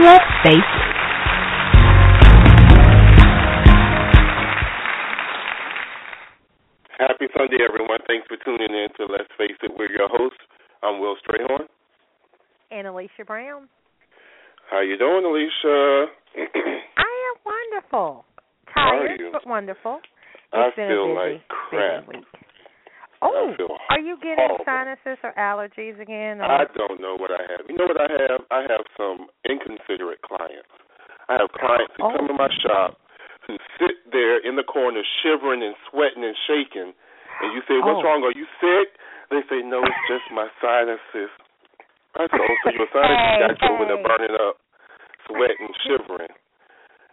Let's face it. Happy Sunday, everyone. Thanks for tuning in to Let's Face It. We're your hosts. I'm Will Strayhorn. And Alicia Brown. How you doing, Alicia? I am wonderful. How are Tired, you? but wonderful. I It's a feel like crap. Oh, are you getting horrible. sinuses or allergies again? Or? I don't know what I have. You know what I have? I have some inconsiderate clients. I have clients who Oh. come to my oh. shop who sit there in the corner shivering and sweating and shaking. And you say, What's Oh. wrong? Are you sick? They say, No, it's just my sinuses. I said, Oh, so your sinuses Hey, got you over there hey. burning up, sweating, shivering.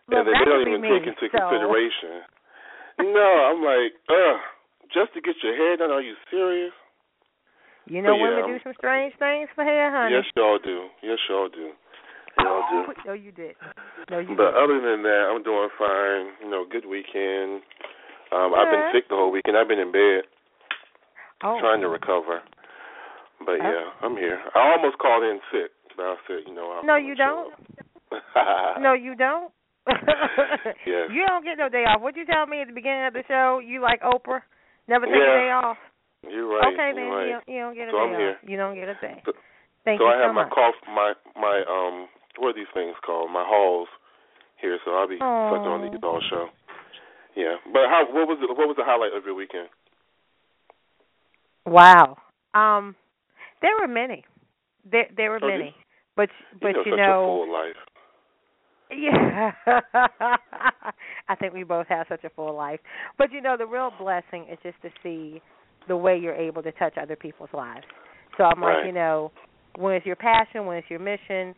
Well, and they don't even me, take into so- consideration. No, I'm like, ugh, just to get your hair done, are you serious? You know But women do some strange things for hair, honey. Yes, y'all do. Yes, y'all do. Y'all do. no, you did. No, you But did. other than that, I'm doing fine. You know, good weekend. Um, I've been sick the whole weekend. I've been in bed oh. trying to recover. But Oh. yeah, I'm here. I almost called in sick, but I said, you know, I'm No, you don't. No, you don't. Yes. You don't get no day off. What you tell me at the beginning of the show? You like Oprah? Never take Yeah. a day off. You're right. okay, then right. you, don't, you don't get a So day I'm off. here. You don't get a day. So- Thank so you I have so my much. cough, my my um, what are these things called? My Halls here, so I'll be sucking on these all show. Yeah, but how? What was the, what was the highlight of your weekend? Wow. Um, there were many. There there were Oh, you- many, but but you, you know, a full life. Yeah. I think we both have such a full life. But you know, the real blessing is just to see the way you're able to touch other people's lives. So I'm like, you know, when it's your passion, when it's your mission,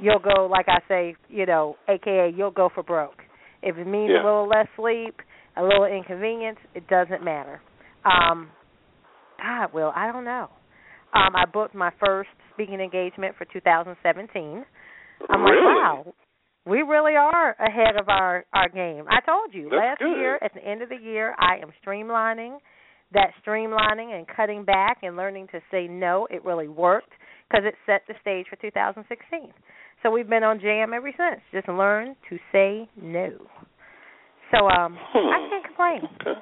you'll go like I say, you know, AKA you'll go for broke. If it means Yeah. a little less sleep, a little inconvenience, it doesn't matter. Um God, Will, I don't know. Um I booked my first speaking engagement for 2017. I'm really? like, wow, we really are ahead of our our game. I told you That's last good. year at the end of the year, I am streamlining. That streamlining and cutting back and learning to say no, it really worked because it set the stage for 2016. So we've been on jam ever since. Just learn to say no. So um, I Hmm. can't complain. Okay.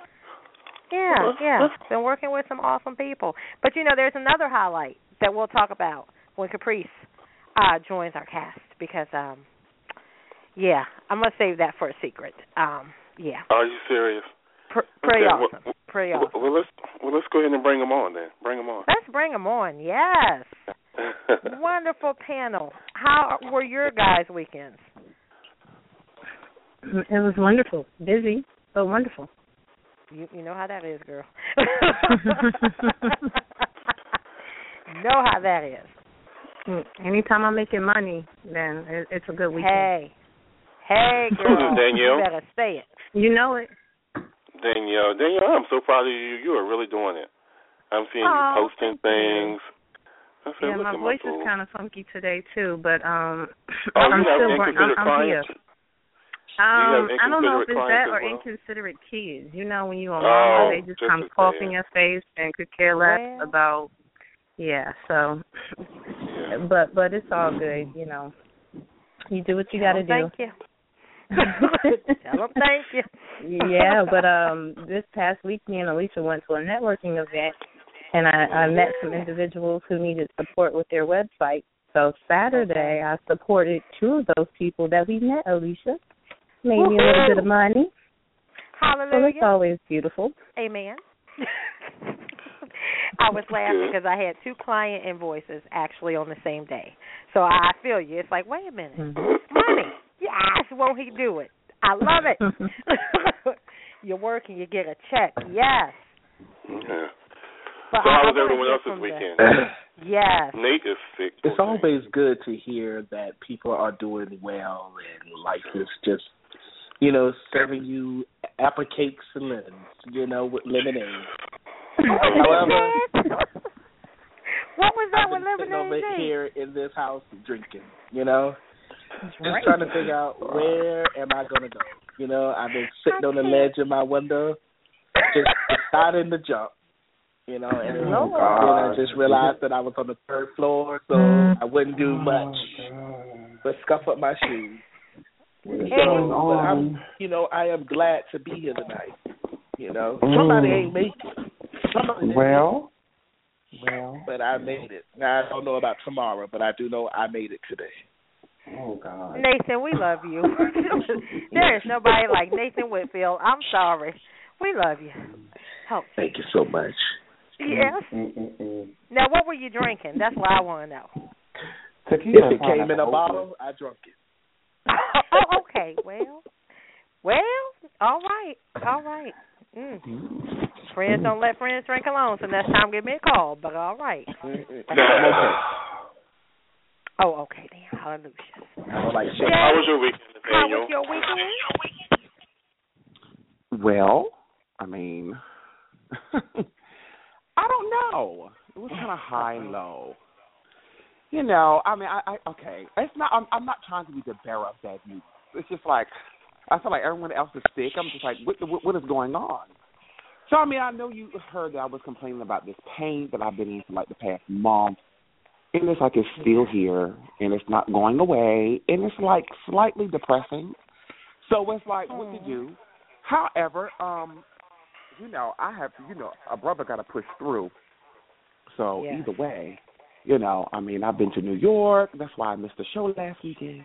Yeah, yeah. Been working with some awesome people. But you know, there's another highlight that we'll talk about when Caprice uh joins our cast because um yeah, I'm gonna save that for a secret. Um yeah. Are you serious? Pr- pretty Okay, awesome. well- pretty Well, awesome. well, let's well let's go ahead and bring them on then. Bring them on. Let's bring them on. Yes. Wonderful panel. How were your guys' weekends? It was wonderful. Busy, but wonderful. You you know how that is, girl. know how that is. Anytime I'm making money, then it, it's a good weekend. Hey. Hey girl. Danielle? You better say it. You know it. Danielle, Danielle, I'm so proud of you. You are really doing it. I'm seeing Aw, you posting things. I said, Yeah, look my at voice my is kind of funky today too, but um, Oh, I'm you have still working. I'm, inconsiderate I'm here. clients. Um, I don't know if it's that or well? inconsiderate kids. You know, when you on Oh, Walmart, they just just come as cough in your face and could care less Well. about. Yeah, so, Yeah. but but it's all good. You know, you do what you got to Tell 'em do. Thank you. Tell 'em thank you. yeah, but um this past week me and Alicia went to a networking event and I, I met some individuals who needed support with their website. So Saturday I supported two of those people that we met, Alicia. Made me a little bit of money. So Hallelujah. it's always beautiful. Amen. I was laughing because I had two client invoices actually on the same day. So I feel you. It's like, wait a minute, Mhm. money. Yes, won't he do it? I love it. you work and you get a check. Yes. Yeah. But so how was everyone hear else's from the- weekend? Yes. Nate is sick. It's poor always good to hear that people are doing well and life is just, you know, serving you apple cakes and lemons, you know, with lemonade. However, what was that I've with been sitting over lemonade? Nate? here in this house drinking, you know, just Right. trying to figure out where am I going to go. You know, I've been sitting on the ledge of my window, just deciding to jump. You know, and then Oh, I just realized that I was on the third floor, so I wouldn't do much but scuff up my shoes. So, but I'm, you know, I am glad to be here tonight. You know, somebody ain't make it. Somebody Well, it, but I made it. Now I don't know about tomorrow, but I do know I made it today. Oh God. Nathan, we love you. there is nobody like Nathan Whitfield. I'm sorry. We love you. Oh, Thank you so much. yes. Mm-mm-mm. Now, what were you drinking? That's what I want to know. Tequila If it came in a bottle, I drunk it. oh, okay. Well, well, all right, all right. Mm. mm. Friends don't let friends drink alone, so next time give me a call. But all right. Mm, mm. Oh, okay then. Hallelujah. I like shit. How was your weekend, How was your weekend? Well, I mean, I don't know. It was kind of high and low. You know, I mean, I, I okay. It's not. I'm, I'm not trying to be the bearer of bad news. It's just like I feel like everyone else is sick. I'm just like, what, what, what is going on? So I mean, I know you heard that I was complaining about this pain that I've been in for like the past month, and it's like it's still here and it's not going away, and it's like slightly depressing. So it's like, what to do? However, um, you know, I have, you know, a brother got to push through. So Yeah. either way, you know, I mean, I've been to New York. That's why I missed the show last weekend.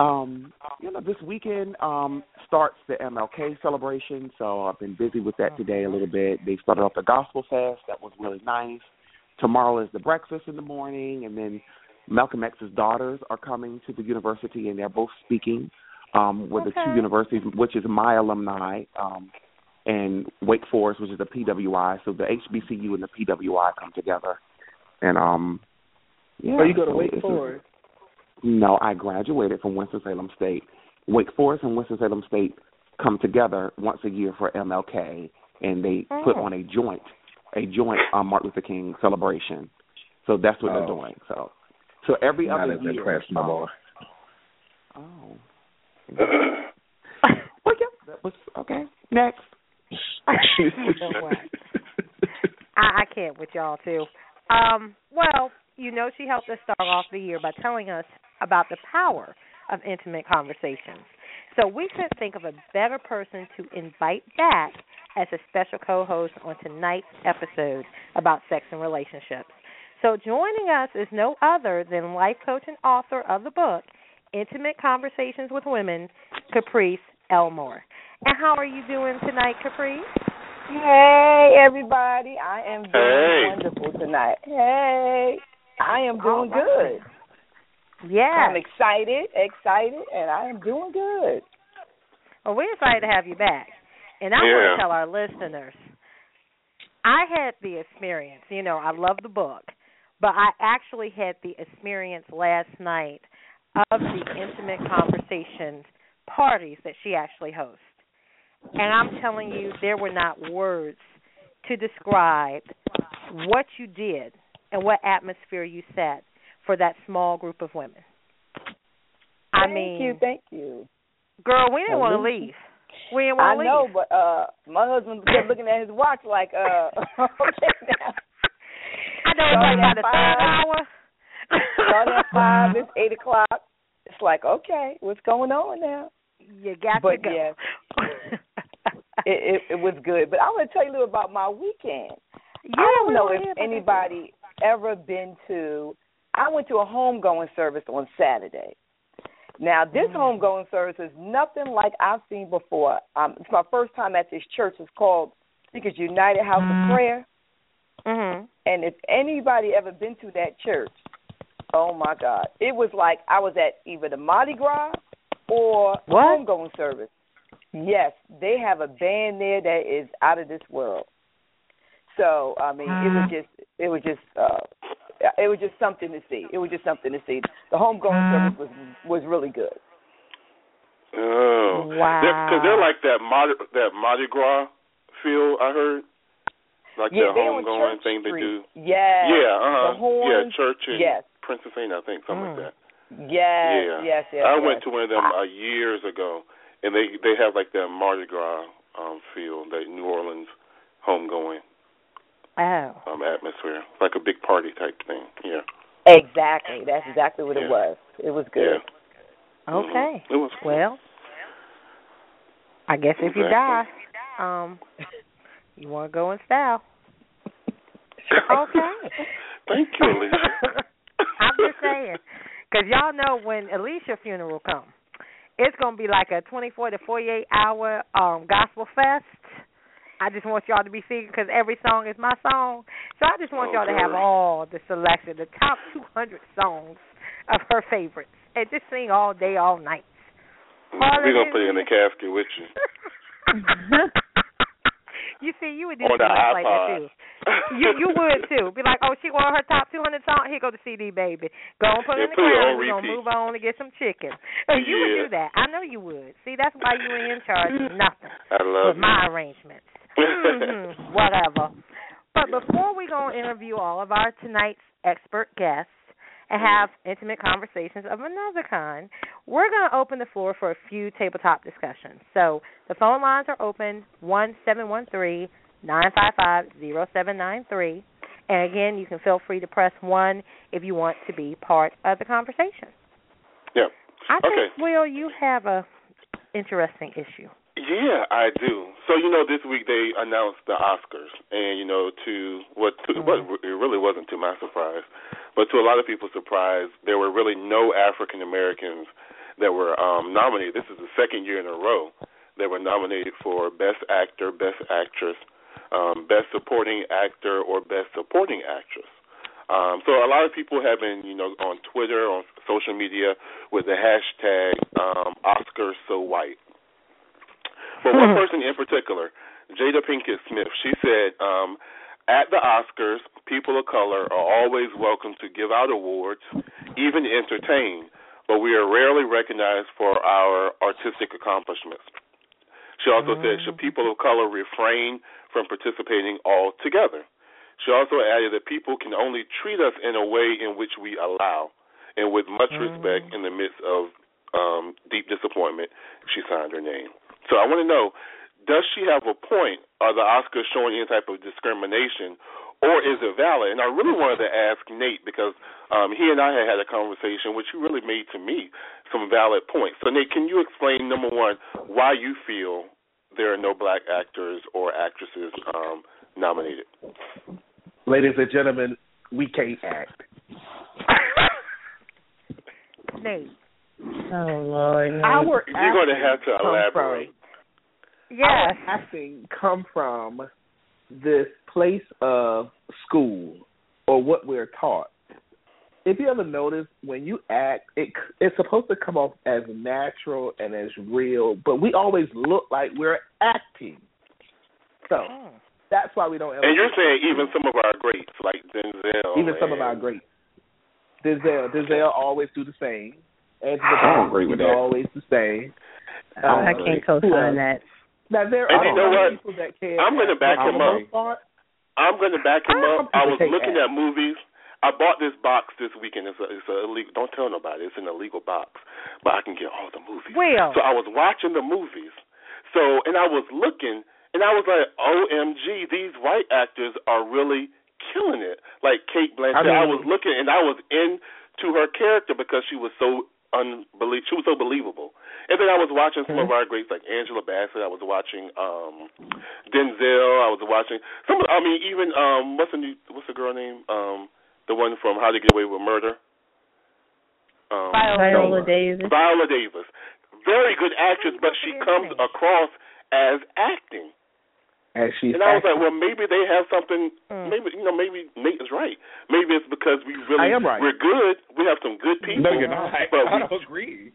Um, you know, this weekend um starts the MLK celebration, so I've been busy with that today a little bit. They started off the Gospel Fest. That was really nice. Tomorrow is the breakfast in the morning, and then Malcolm X's daughters are coming to the university, and they're both speaking um, with the two universities, which is my alumni, um, and Wake Forest, which is the PWI. So the HBCU and the PWI come together, and um, yeah. Oh, you go to so Wake it's- Forest? No, I graduated from Winston Salem State. Wake Forest and Winston Salem State come together once a year for MLK, and they put Oh. on a joint, a joint um, Martin Luther King celebration. So that's what they're Oh. doing. So, so every Not other year. impressed no um, more. Oh. well, yeah, that was okay. Next. You know what? I, I can't with y'all too. Um, well, you know, she helped us start off the year by telling us about the power of intimate conversations. So we couldn't think of a better person to invite back as a special co-host on tonight's episode about sex and relationships. So joining us is no other than life coach and author of the book Intimate Conversations with Women, Caprice Elmore. And how are you doing tonight, Caprice? Hey everybody, I am doing Hey. wonderful tonight. Hey, I am doing All right. good. Yeah. I'm excited, excited, and I am doing good. Well, we're excited to have you back. And I Yeah. want to tell our listeners, I had the experience. You know, I love the book, but I actually had the experience last night of the intimate conversations parties that she actually hosts. And I'm telling you, there were not words to describe what you did and what atmosphere you set for that small group of women. I thank mean, you, thank you. Girl, we didn't want to leave. We didn't I to know, leave. but uh my husband kept looking at his watch like, uh, okay now. I know it's like by the third hour. Starting at five, it's eight o'clock. It's like, okay, what's going on now? You got But to go. yes. It, it it was good. But I want to tell you a little about my weekend. yeah, I don't know if anybody ever been to. I went to a homegoing service on Saturday. Now, this Mm. homegoing service is nothing like I've seen before. Um, it's my first time at this church. It's called, I think it's United House of Prayer. Mhm. And if anybody ever been to that church, oh my God, it was like I was at either the Mardi Gras or What? homegoing service. Yes, they have a band there that is out of this world. So I mean, it was just it was just uh it was just something to see. It was just something to see. The homegoing Mm-hmm. service was was really good. Oh, Wow. Because they're, like that Mardi, that Mardi Gras feel. I heard, like yeah, that they on homegoing thing they do. Yes. Yeah, uh huh. The horns. Yeah, church and Yes. Princess Anne, I think, something Mm. like that. Yes. yeah. Yes. Yes. I yes. went to one of them uh, years ago, and they they have like that Mardi Gras um feel, that New Orleans homegoing Oh. um atmosphere, like a big party type thing. Yeah. Exactly. That's exactly what it was. It was good. Yeah. Okay. Mhm. It was Well, I guess if you die, um, you want to go in style. Okay. Thank you, Alicia. I'm just saying, because y'all know when Alicia's funeral comes, it's gonna be like a 24 to 48 hour um gospel fest. I just want y'all to be singing because every song is my song. So I just want Oh, y'all to have all the selection, the top 200 songs of her favorites, and just sing all day, all night. We're gonna put it in the casket with you. you see, you would do On too the much like that too. You you would too. Be like, oh, she want her top 200 song. Here go the CD, baby. Go and put it in the ground. We're gonna move on and get some chicken. You would do that. I know you would. See, that's why you ain't in charge of nothing I love with my arrangements. Hmm whatever. But before we go and interview all of our tonight's expert guests and have intimate conversations of another kind, we're going to open the floor for a few tabletop discussions. So the phone lines are open one seven one three nine five five zero seven nine three. And again, you can feel free to press one if you want to be part of the conversation. Yeah. I think, Will, you have a interesting issue. Yeah, I do. So you know, this week they announced the Oscars, and you know, to what to, what it really wasn't to my surprise, but to a lot of people's surprise, there were really no African Americans that were um nominated. This is the second year in a row they were nominated for Best Actor, Best Actress, um, Best Supporting Actor, or Best Supporting Actress. Um, so a lot of people have been, you know, on Twitter, on social media, with the hashtag um, Oscars So White. But one person in particular, Jada Pinkett Smith, she said, um, at the Oscars, people of color are always welcome to give out awards, even entertain, but we are rarely recognized for our artistic accomplishments. She also said, should people of color refrain from participating altogether? She also added that people can only treat us in a way in which we allow, and with much respect in the midst of um, deep disappointment, she signed her name. So I want to know, does she have a point? Are the Oscars showing any type of discrimination, or is it valid? And I really wanted to ask Nate because um, he and I had had a conversation, which he really made to me some valid points. So Nate, can you explain number one why you feel there are no black actors or actresses um, nominated? Ladies and gentlemen, we can't act. Nate. Oh Lord. no. Our You're going to have to come elaborate. From, Yes. Our acting come from this place of school or what we're taught. If you ever notice, when you act, it it's supposed to come off as natural and as real, but we always look like we're acting. So Oh. that's why we don't. Ever And you're saying even some of our greats like Denzel, even some of our greats. Denzel, Denzel always do the same. Angela I don't agree with that. always the same. I Uh, can't who else? co-sign that. Now there And are you know what? people that can. I'm gonna back him up. part, I'm going to back him I up. I was looking at movies. I bought this box this weekend. It's a, it's a illegal. Don't tell nobody. It's an illegal box, but I can get all the movies. Will. So I was watching the movies. So and I was looking, and I was like, "OMG, these white actors are really killing it." Like Cate Blanchett. I, I was looking, and I was into her character because she was so unbelie- She was so believable. And then I was watching some of our greats like Angela Bassett. I was watching um Denzel. I was watching some. I mean, even um, what's the new, what's the girl name? Um, the one from How to Get Away with Murder. Um, Viola Davis. Viola Davis. Very good actress, but she comes across as acting. and she's And I was like, well, maybe they have something. Mm. Maybe you know, maybe Nate is right. Maybe it's because we really I am right. we're good. We have some good people. No, you're not. But I we, don't agree.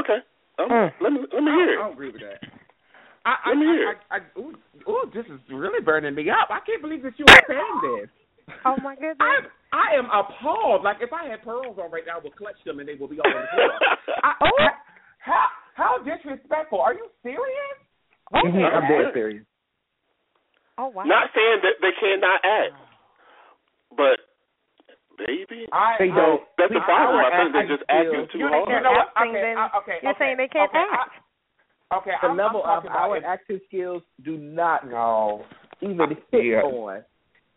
Okay. Um, Mm. Let me let me hear don't, it. I don't agree with that. I, I, Let me I, hear I, I, ooh, ooh, this is really burning me up. I can't believe that you were saying this. Oh my goodness. I I am appalled. Like if I had pearls on right now, I would clutch them and they will be all on the floor. I, Oh. How how disrespectful? Are you serious? Mhm, I'm dead serious. Oh wow. Not saying that they cannot act, but baby, I They don't. that's the problem. I I think they're just act acting too You, hard. you know what? Acting, Okay, then I, okay, you're okay, saying they can't okay, act. I, okay, The I'm, level I'm of our if- acting skills do not No. even hit Yeah. on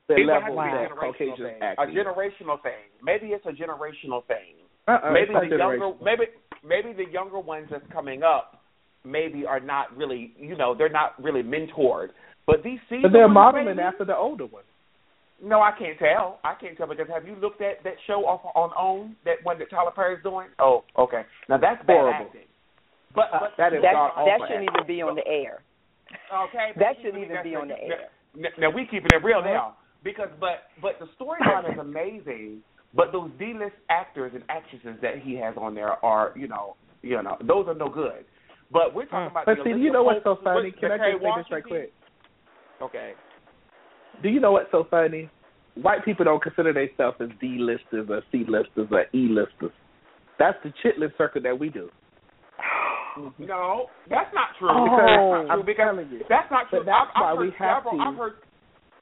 the It would have level to be a that generational Caucasians thing. act. A generational thing. Maybe it's a generational thing. Uh-uh, maybe the younger maybe maybe the younger ones that's coming up maybe are not really you know they're not really mentored. But these seasoned But they're modeling baby, after the older ones. No, I can't tell. I can't tell because have you looked at that show off on OWN that one that Tyler Perry's doing? Oh, okay. Now that's bad Horrible. acting. But, uh, but That is That not that awful shouldn't acting. even be on the air. Okay, That shouldn't even be on the now- air. Now, now we keeping it real uh-huh. now because, but but the storyline is amazing. But those D-list actors and actresses that he has on there are, you know, you know, those are no good. But we're talking hmm. about. But the see, Olivia you know what's so funny? Can I just say this right quick? Okay. Do you know what's so funny? White people don't consider themselves as D-listers or C-listers or E-listers. That's the chitlin circuit that we do. No, that's not true. Oh. Because that's not true. Because that's not true. But that's I've, I've why heard we have several, to- I've heard.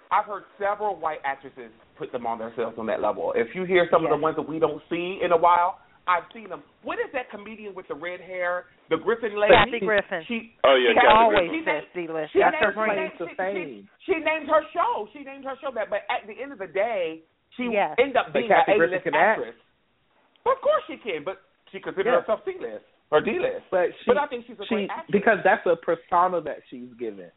I've heard several white actresses put them on themselves on that level. If you hear some of the ones that we don't see in a while, I've seen them. What is that comedian with the red hair, the Griffin lady? Kathy Griffin. She Oh yeah, she Kathy always Griffin. says C-list. she That's named, her she, brain. to fame. she, she named her show. She named her show that. But at the end of the day, she Yes. ended up being an A-list can actress. Well, of course she can, but she considers Yeah. herself C-list or D-list. But she, But I think she's a she great actress. because that's a persona that she's given.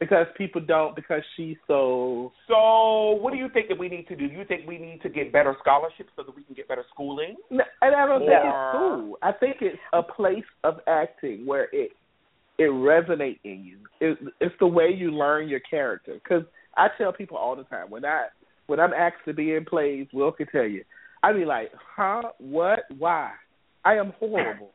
Because people don't because she's so So, what do you think that we need to do? Do you think we need to get better scholarships so that we can get better schooling? No, and I don't think it's cool. I think it's a place of acting where it it resonates in you. It, it's the way you learn your character. Because I tell people all the time when I when I'm asked to be in plays, Will can tell you, I be like, huh, what, why? I am horrible.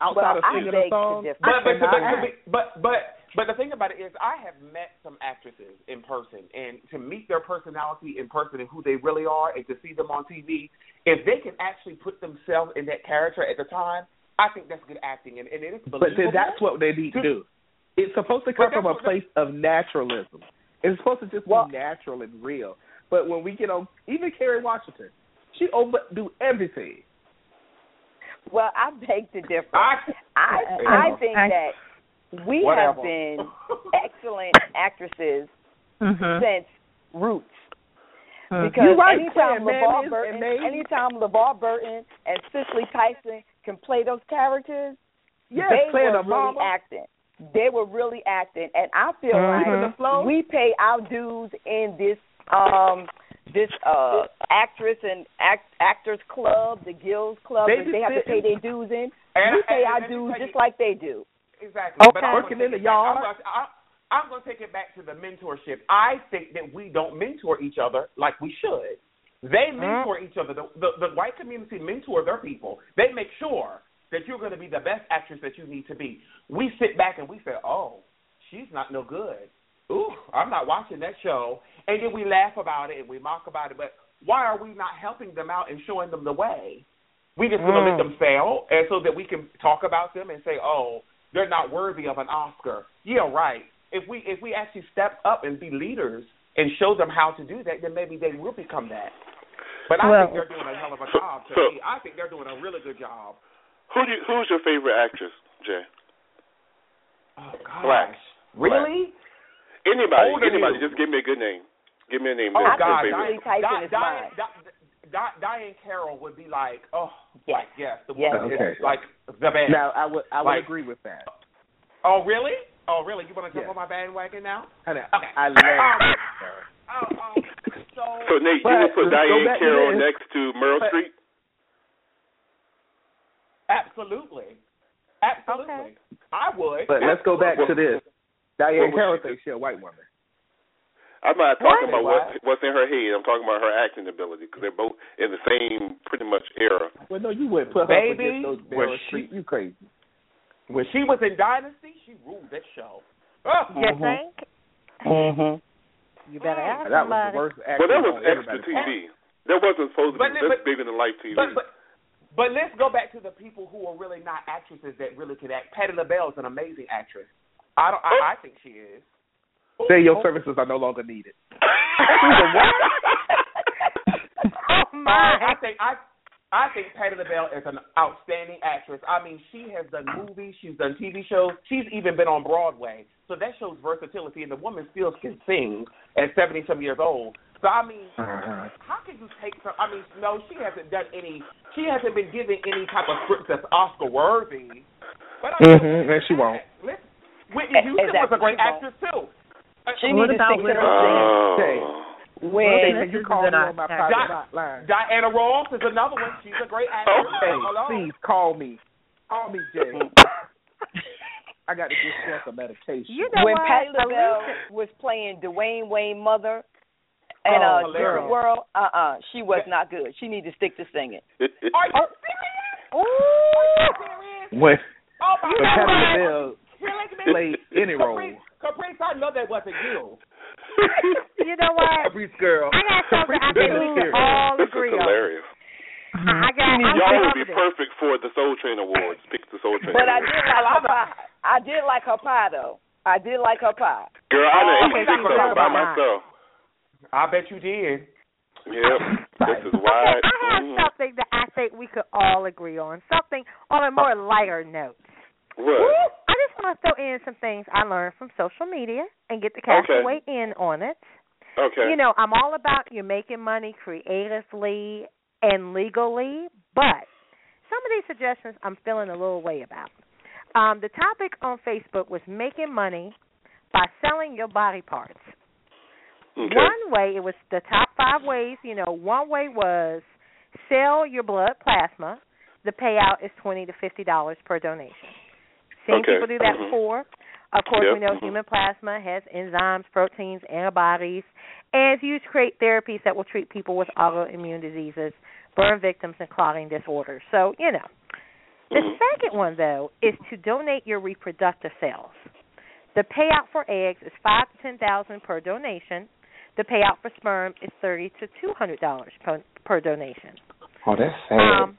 Outside Well, of singing beg a song, to differ. I But but, but, but but but the thing about it is, I have met some actresses in person, and to meet their personality in person and who they really are, and to see them on TV, if they can actually put themselves in that character at the time, I think that's good acting, and, and it is But believable. then that's what they need to do. It's supposed to come from a place of naturalism. It's supposed to just Well- be natural and real. But when we get on, even Kerry Washington, she overdo everything. Well, I beg to differ. I, I Yeah. I think I- that we Whatever. have been excellent actresses Mhm. since Roots. Mhm. Because right, anytime LeVar Burton, and mayonnaise. anytime LeVar Burton and Cicely Tyson can play those characters, Yes, they playing were a really mama. acting. They were really acting, and I feel Keeping like the flow. we pay our dues in this um this uh actress and act actors club, the Guilds Club They they have to pay their dues in. And- we pay and our let dues tell you- just like they do. Exactly. Okay. But I'm Working in the take it back- I'm yard. I- I'm going to take it back to the mentorship. I think that we don't mentor each other like we should. They mm-hmm. mentor each other. The, the, the white community mentor their people. They make sure that you're going to be the best actress that you need to be. We sit back and we say, "Oh, she's not no good. Ooh, I'm not watching that show." And then we laugh about it and we mock about it. But why are we not helping them out and showing them the way? We just going to let mm. them fail, and so that we can talk about them and say, "Oh, they're not worthy of an Oscar." Yeah, right. If we if we actually step up and be leaders and show them how to do that, then maybe they will become that. But I Well- think they're doing a hell of a job. To So- me, I think they're doing a really good job. Who do you, who's your favorite actress, Jay? Oh gosh, Black. really? Anybody, Older anybody. you. Just give me a good name. Give me a name. Oh that's God, favorite. Diahann, Tyson Di- is Diahann, mine. Di- Di- Diahann Carroll would be like, oh, Yes. like yes, the Yes. woman Okay. is like the best. Now I would I would Like- agree with that. Oh really? Oh really? You want to jump Yeah. on my bandwagon now? Honey, Okay. I love Um, her. Oh, um, so So Nate, But you would put Diahann back Carroll this. next to Meryl But- Streep. absolutely, absolutely, Okay. I would. But let's go back to this. Diahann What would Carroll she do? thinks she's a white woman. I'm not talking What? about what, what's in her head. I'm talking about her acting ability because they're both in the same pretty much era. Well, no, you wouldn't put her up against those was Meryl she- Streep. You crazy? When she was in Dynasty, she ruled that show. Oh, You think? Mhm. You better ask That was somebody. the worst But that was extra everybody. TV. That wasn't supposed to But- be this but- bigger than life TV. But but but let's go back to the people who are really not actresses that really can act. Patti LaBelle is an amazing actress. I don't. I, I think she is. Say your services are no longer needed. Oh my! I think I I think Patti LaBelle is an outstanding actress. I mean, she has done movies, she's done TV shows, she's even been on Broadway. So that shows versatility, and the woman still can sing at seventy some years old. So I mean, Uh-huh. how can you take some? I mean, no, she hasn't done any. She hasn't been given any type of script that's Oscar worthy. But I mean, Mhm, and she won't. Listen, Whitney Houston was a great actress too. She What needs to about stick to Whitney her singing. oh. Hey, When Hey, you call me on my private Di- line. Diana Ross is another one. She's a great actress. Okay. Hello. Please call me. Call me, Jay. I got to get stress some medication. You know when what? Patti LaBelle was playing Dwayne Wayne mother and Oh, uh hilarious. Different World, uh uh she was not good. She need to stick to singing. Are you serious? Ooh. when Oh my when God. Patti LaBelle played any role, Caprice, Caprice, I know that wasn't you. You know what? Caprice girl, I got something I think we can all this is agree on. hilarious. I I got. I Y'all would be this. perfect for the Soul Train Awards. Pick the Soul Train But I did like her pie. I did like her pie though. I did like her pie. Girl, I done Oh, ate okay, six so of them by myself. I bet you did. Yep. this is Okay. I have Mhm. something that I think we could all agree on. Something on a more lighter note. What? I just want to throw in some things I learned from social media and get the cast Okay. in on it. Okay. You know, I'm all about you making money creatively and legally, but some of these suggestions I'm feeling a little way about. Um, the topic on Facebook was making money by selling your body parts. okay. One way, it was the top five ways. You know, one way was sell your blood plasma. The payout is twenty to fifty dollars per donation. Seen Okay. people do that Mhm. before. Of course, Yep. we know Mhm. human plasma has enzymes, proteins, antibodies, and is used to create therapies that will treat people with autoimmune diseases, burn victims, and clotting disorders. So, you know. The Mhm. second one, though, is to donate your reproductive cells. The payout for eggs is five to ten thousand per donation. The payout for sperm is thirty to two hundred dollars per, per donation. Oh, that's sad. Um,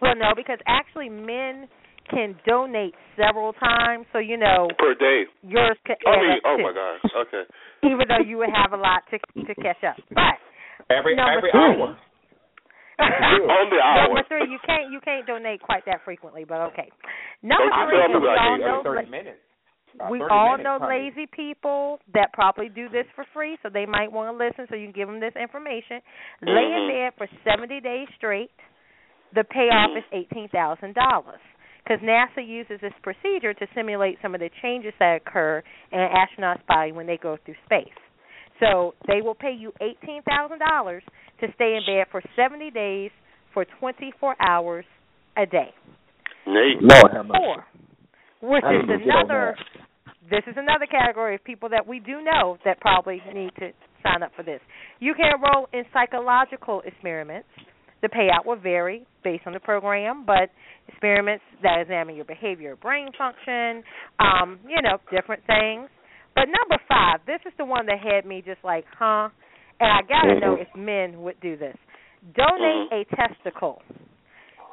well, no, because actually men can donate several times, so you know Per day. yours could I add mean, up oh too. my gosh. Okay. Even though you would have a lot to to catch up, but Every Number every three. hour. On the hour. number three, you can't you can't donate quite that frequently, but okay. Number Okay, three, so is I'm we like all know Thirty minutes. About we all minutes, know honey. lazy people that probably do this for free, so they might want to listen. So you can give them this information. Lay in Mhm. bed for 70 days straight. The payoff is eighteen thousand dollars. Because NASA uses this procedure to simulate some of the changes that occur in an astronaut's body when they go through space. So they will pay you eighteen thousand dollars to stay in bed for 70 days for 24 hours a day. Nate. Lord have mercy. Four, which I is need to get on another. This is another category of people that we do know that probably need to sign up for this. You can enroll in psychological experiments. The payout will vary based on the program, but experiments that examine your behavior, brain function, um, you know, different things. But number five, this is the one that had me just like, huh? And I gotta know mm-hmm. if men would do this. Donate mm-hmm. a testicle.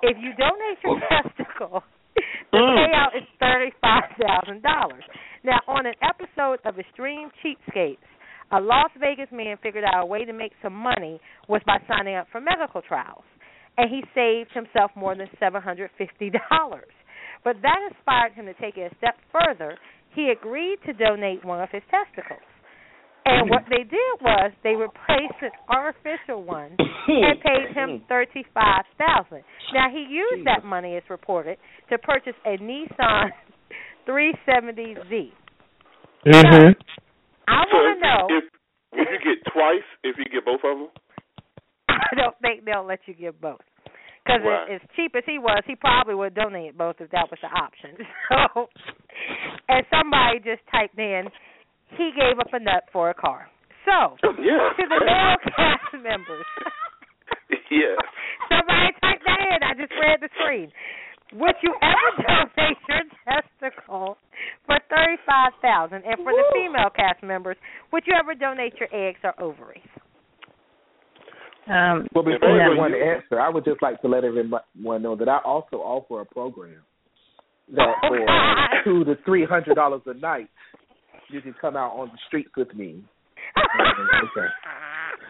If you donate your testicle, the mm. payout is thirty-five thousand dollars. Now, on an episode of Extreme Cheapskates, a Las Vegas man figured out a way to make some money was by signing up for medical trials, and he saved himself more than seven hundred fifty dollars. But that inspired him to take it a step further. He agreed to donate one of his testicles. And what they did was they replaced an artificial one and paid him thirty five thousand. Now he used that money, as reported, to purchase a Nissan three seventy Z. Mm-hmm. I So want to know. if would you get twice if you get both of them? I don't think they'll let you give both. Because Right. as cheap as he was, he probably would donate both if that was the option. So, and somebody just typed in, he gave up a nut for a car. So, oh, Yeah. to the male cast members, yes. somebody typed that in. I just read the screen. Would you ever donate your testicle for thirty five thousand? And for the female cast members, would you ever donate your eggs or ovaries? Um, Well, before Yeah. you want to answer, I would just like to let everyone know that I also offer a program that Oh, for God. two to three hundred dollars a night, you can come out on the streets with me. Okay.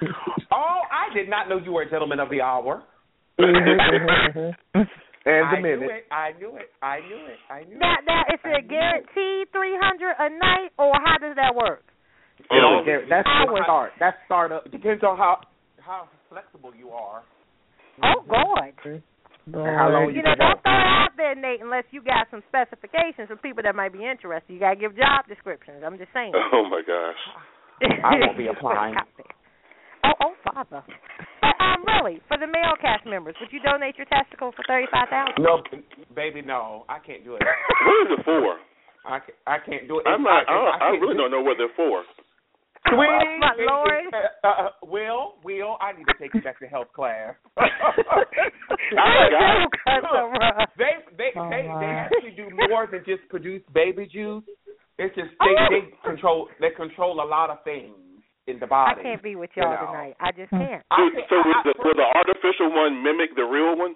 Oh, I did not know you were a gentleman of the hour. Mm-hmm, mm-hmm, mm-hmm. And I the knew it. I knew it. I knew it. I knew Now, it. now, is it a guaranteed three hundred a night, or how does that work? You know, Oh. that's I the was- start. That's start up. It depends on how how flexible you are. Oh, God. How long You you know, can don't go. throw it out there, Nate, unless you got some specifications for people that might be interested. You gotta give job descriptions. I'm just saying. Oh my gosh. I won't be applying. Oh, oh, father. But um, really, for the male cast members, would you donate your testicle for thirty-five thousand? No, baby, no, I can't do it. What is it for? I can't, I can't do it. I'm not. I, don't, I can't really do- don't know what they're for. Sweetie, My lord. Uh, uh, Will, Will, I need to take you back to health class. I got it. they they Oh, they, they actually do more than just produce baby juice. It's just Oh, they really? they control they control a lot of things in the I can't be with you y'all know. tonight. I just can't. So, I can't- so will, I- the, will the artificial one mimic the real one?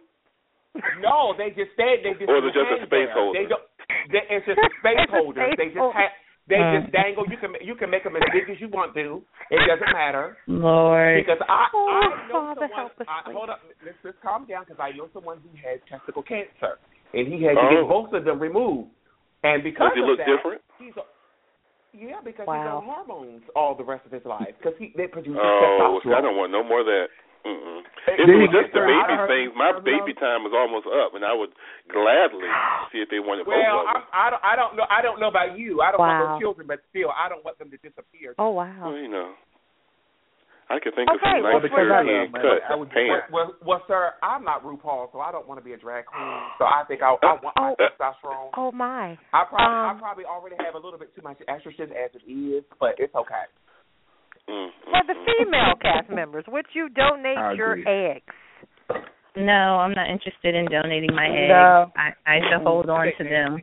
No, they just stay. They just Or is it just a space there. holder? They don't. They, it's just a space It's a holder. space they just holder. ha- they just dangle. You can you can make them as big as you want to. It doesn't matter Lord. because I Oh, I know Father, someone. help us, I, hold up, let's just calm down because I know someone who had testicle cancer and he had to get Oh. both of them removed. And because Does he of look that, different? He's a, yeah, because Wow. he's on hormones all the rest of his life because he they produce Oh, testosterone. I don't want no more of that. Mm-mm. If it was just get the baby outer- things, my baby time is almost up, and I would gladly see if they wanted both Well, of I, them. I don't, I don't know. I don't know about you. I don't want Wow. no children, but still, I don't want them to disappear. Oh wow. Well, wow. you know, I could think of Okay, some well, nice because I European love cuts I would- pants. Well, well, sir, I'm not RuPaul, so I don't want to be a drag queen. So I think I, I want my Oh. testosterone. Oh my. I probably, I Um, probably already have a little bit too much estrogen as it is, but it's okay. Mm, For the female cast members, would you donate I your agree. eggs? No, I'm not interested in donating my eggs. No. I, I shall hold on to them.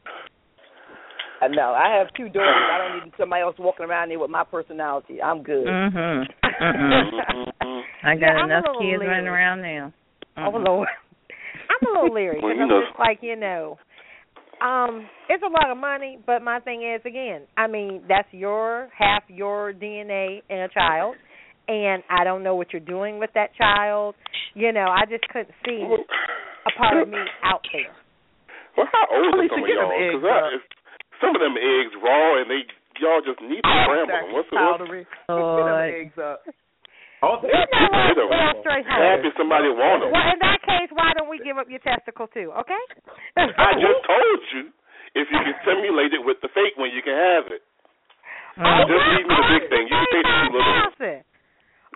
Uh, no, I have two daughters. I don't need somebody else walking around there with my personality. I'm good. Mhm. Mm-mm. Mm, mm, mm. I got Yeah, enough kids leery. running around now. Oh Mm-mm. Lord. I'm a little leery Well, because you I'm know- just like you know, um, it's a lot of money. But my thing is, again, I mean, that's your half your DNA in a child, and I don't know what you're doing with that child. You know, I just couldn't see a part of me out there. Well, how old are Lisa, some of y'all? Because up. Some of them eggs raw, and they y'all just need to scramble them. What's the what's powdery. Lord. Get them eggs up. Oh, You know what? Get 'em. Well, straight happy somebody want them? Well, in that case, why don't we give up your testicle too? Okay. I just told you if you can simulate it with the fake one, you can have it. Oh, Just leave me the big thing. You can take the two little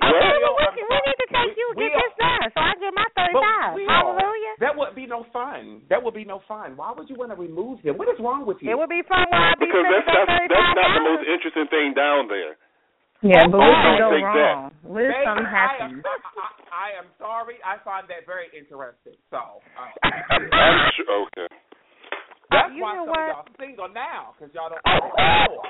ones. $35,000. Okay, well, we, can, we need to take you get we this done, so I get my thirty-five. Hallelujah. That would be no fun. That would be no fun. Why would you want to remove them? What is wrong with you? It would be fun when I be Because that's that's that's not the most interesting thing down there. Yeah, but what Oh, could go take that. wrong? What if something I happens? I, I, I am sorry. I find that very interesting. So uh, I'm sure. Okay. that's You why some what? of y'all single now because y'all don't. Oh.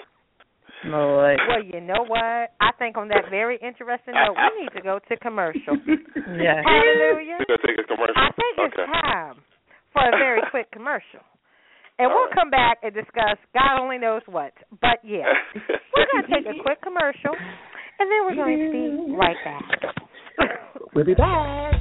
Lord. Well, you know what? I think on that very interesting note, we need to go to commercial. Yeah. Hallelujah. We're gonna take a commercial. I think it's time for a very quick commercial. And we'll come back and discuss God only knows what. But yeah, we're going to take a quick commercial, and then we're going to be right back. We'll be back.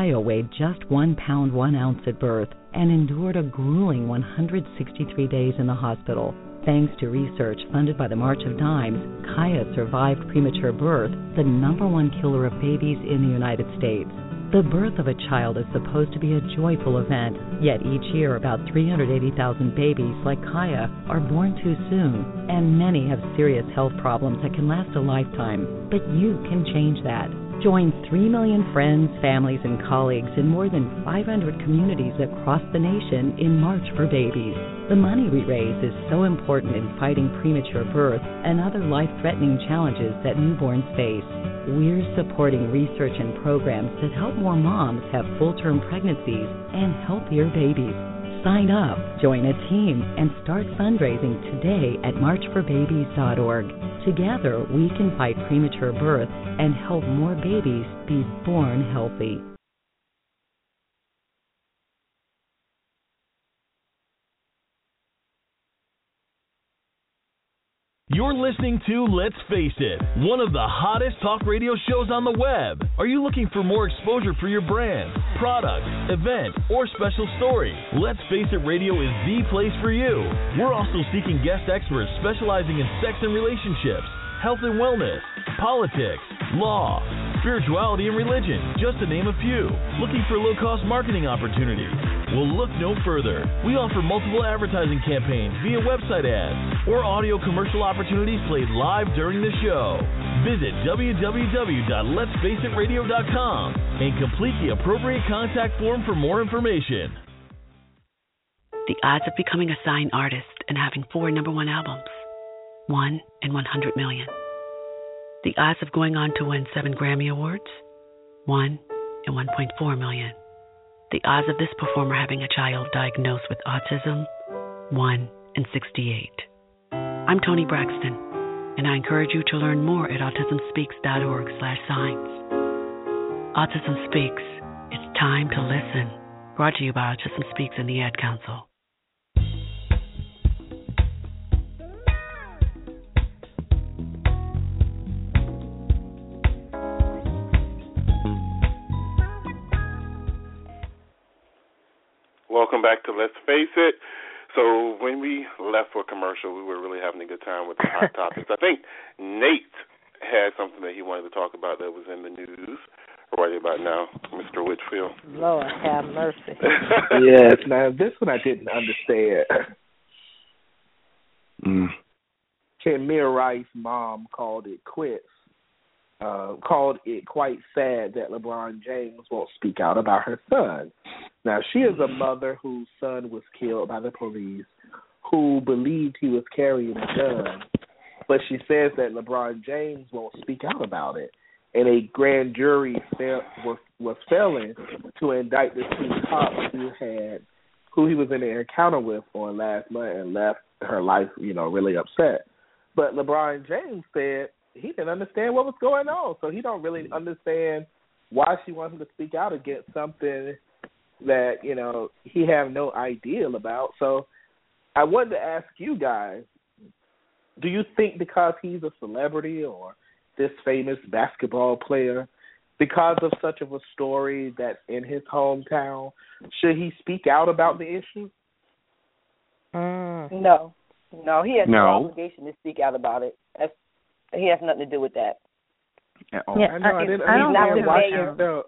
Kaya weighed just one pound one ounce at birth and endured a grueling 163 days in the hospital. Thanks to research funded by the March of Dimes, Kaya survived premature birth, the number one killer of babies in the United States. The birth of a child is supposed to be a joyful event, yet each year about 380,000 babies like Kaya are born too soon, and many have serious health problems that can last a lifetime. But you can change that. Join 3 million friends, families, and colleagues in more than 500 communities across the nation in March for Babies. The money we raise is so important in fighting premature birth and other life threatening challenges that newborns face. We're supporting research and programs that help more moms have full term pregnancies and healthier babies. Sign up, join a team, and start fundraising today at marchforbabies.org. Together, we can fight premature birth and help more babies be born healthy. You're listening to Let's Face It, one of the hottest talk radio shows on the web. Are you looking for more exposure for your brand, product, event, or special story? Let's Face It Radio is the place for you. We're also seeking guest experts specializing in sex and relationships, health and wellness, politics, law, spirituality, and religion, just to name a few. Looking for low cost marketing opportunities? Well, look no further. We offer multiple advertising campaigns via website ads or audio commercial opportunities played live during the show. Visit www.letsfaceitradio.com and complete the appropriate contact form for more information. The odds of becoming a signed artist and having four number one albums 1 in 100 million. The odds of going on to win seven Grammy Awards 1 in 1.4 million. The odds of this performer having a child diagnosed with autism 1 in 68. I'm Toni Braxton, and I encourage you to learn more at autismspeaks.org/signs. Autism Speaks. It's time to listen. Brought to you by Autism Speaks and the Ad Council. Welcome back to Let's Face It. So when we left for commercial, we were really having a good time with the hot topics. I think Nate had something that he wanted to talk about that was in the news right about now, Mr. Whitfield. Lord have mercy. yes, now this one I didn't understand. Mm. Tamir Rice's mom called it quits. Uh, called it quite sad that LeBron James won't speak out about her son. Now, she is a mother whose son was killed by the police, who believed he was carrying a gun, but she says that LeBron James won't speak out about it. And a grand jury was was failing to indict the two cops who had who he was in an encounter with on last month and left her life, you know, really upset. But LeBron James said he didn't understand what was going on, so he don't really understand why she wants him to speak out against something that you know he have no idea about. So I wanted to ask you guys: Do you think because he's a celebrity or this famous basketball player, because of such of a story that's in his hometown, should he speak out about the issue? Mm. No, no, he has no. no obligation to speak out about it. That's he has nothing to do with that. Yeah, I know. I, didn't, I don't not the mayor. Felt,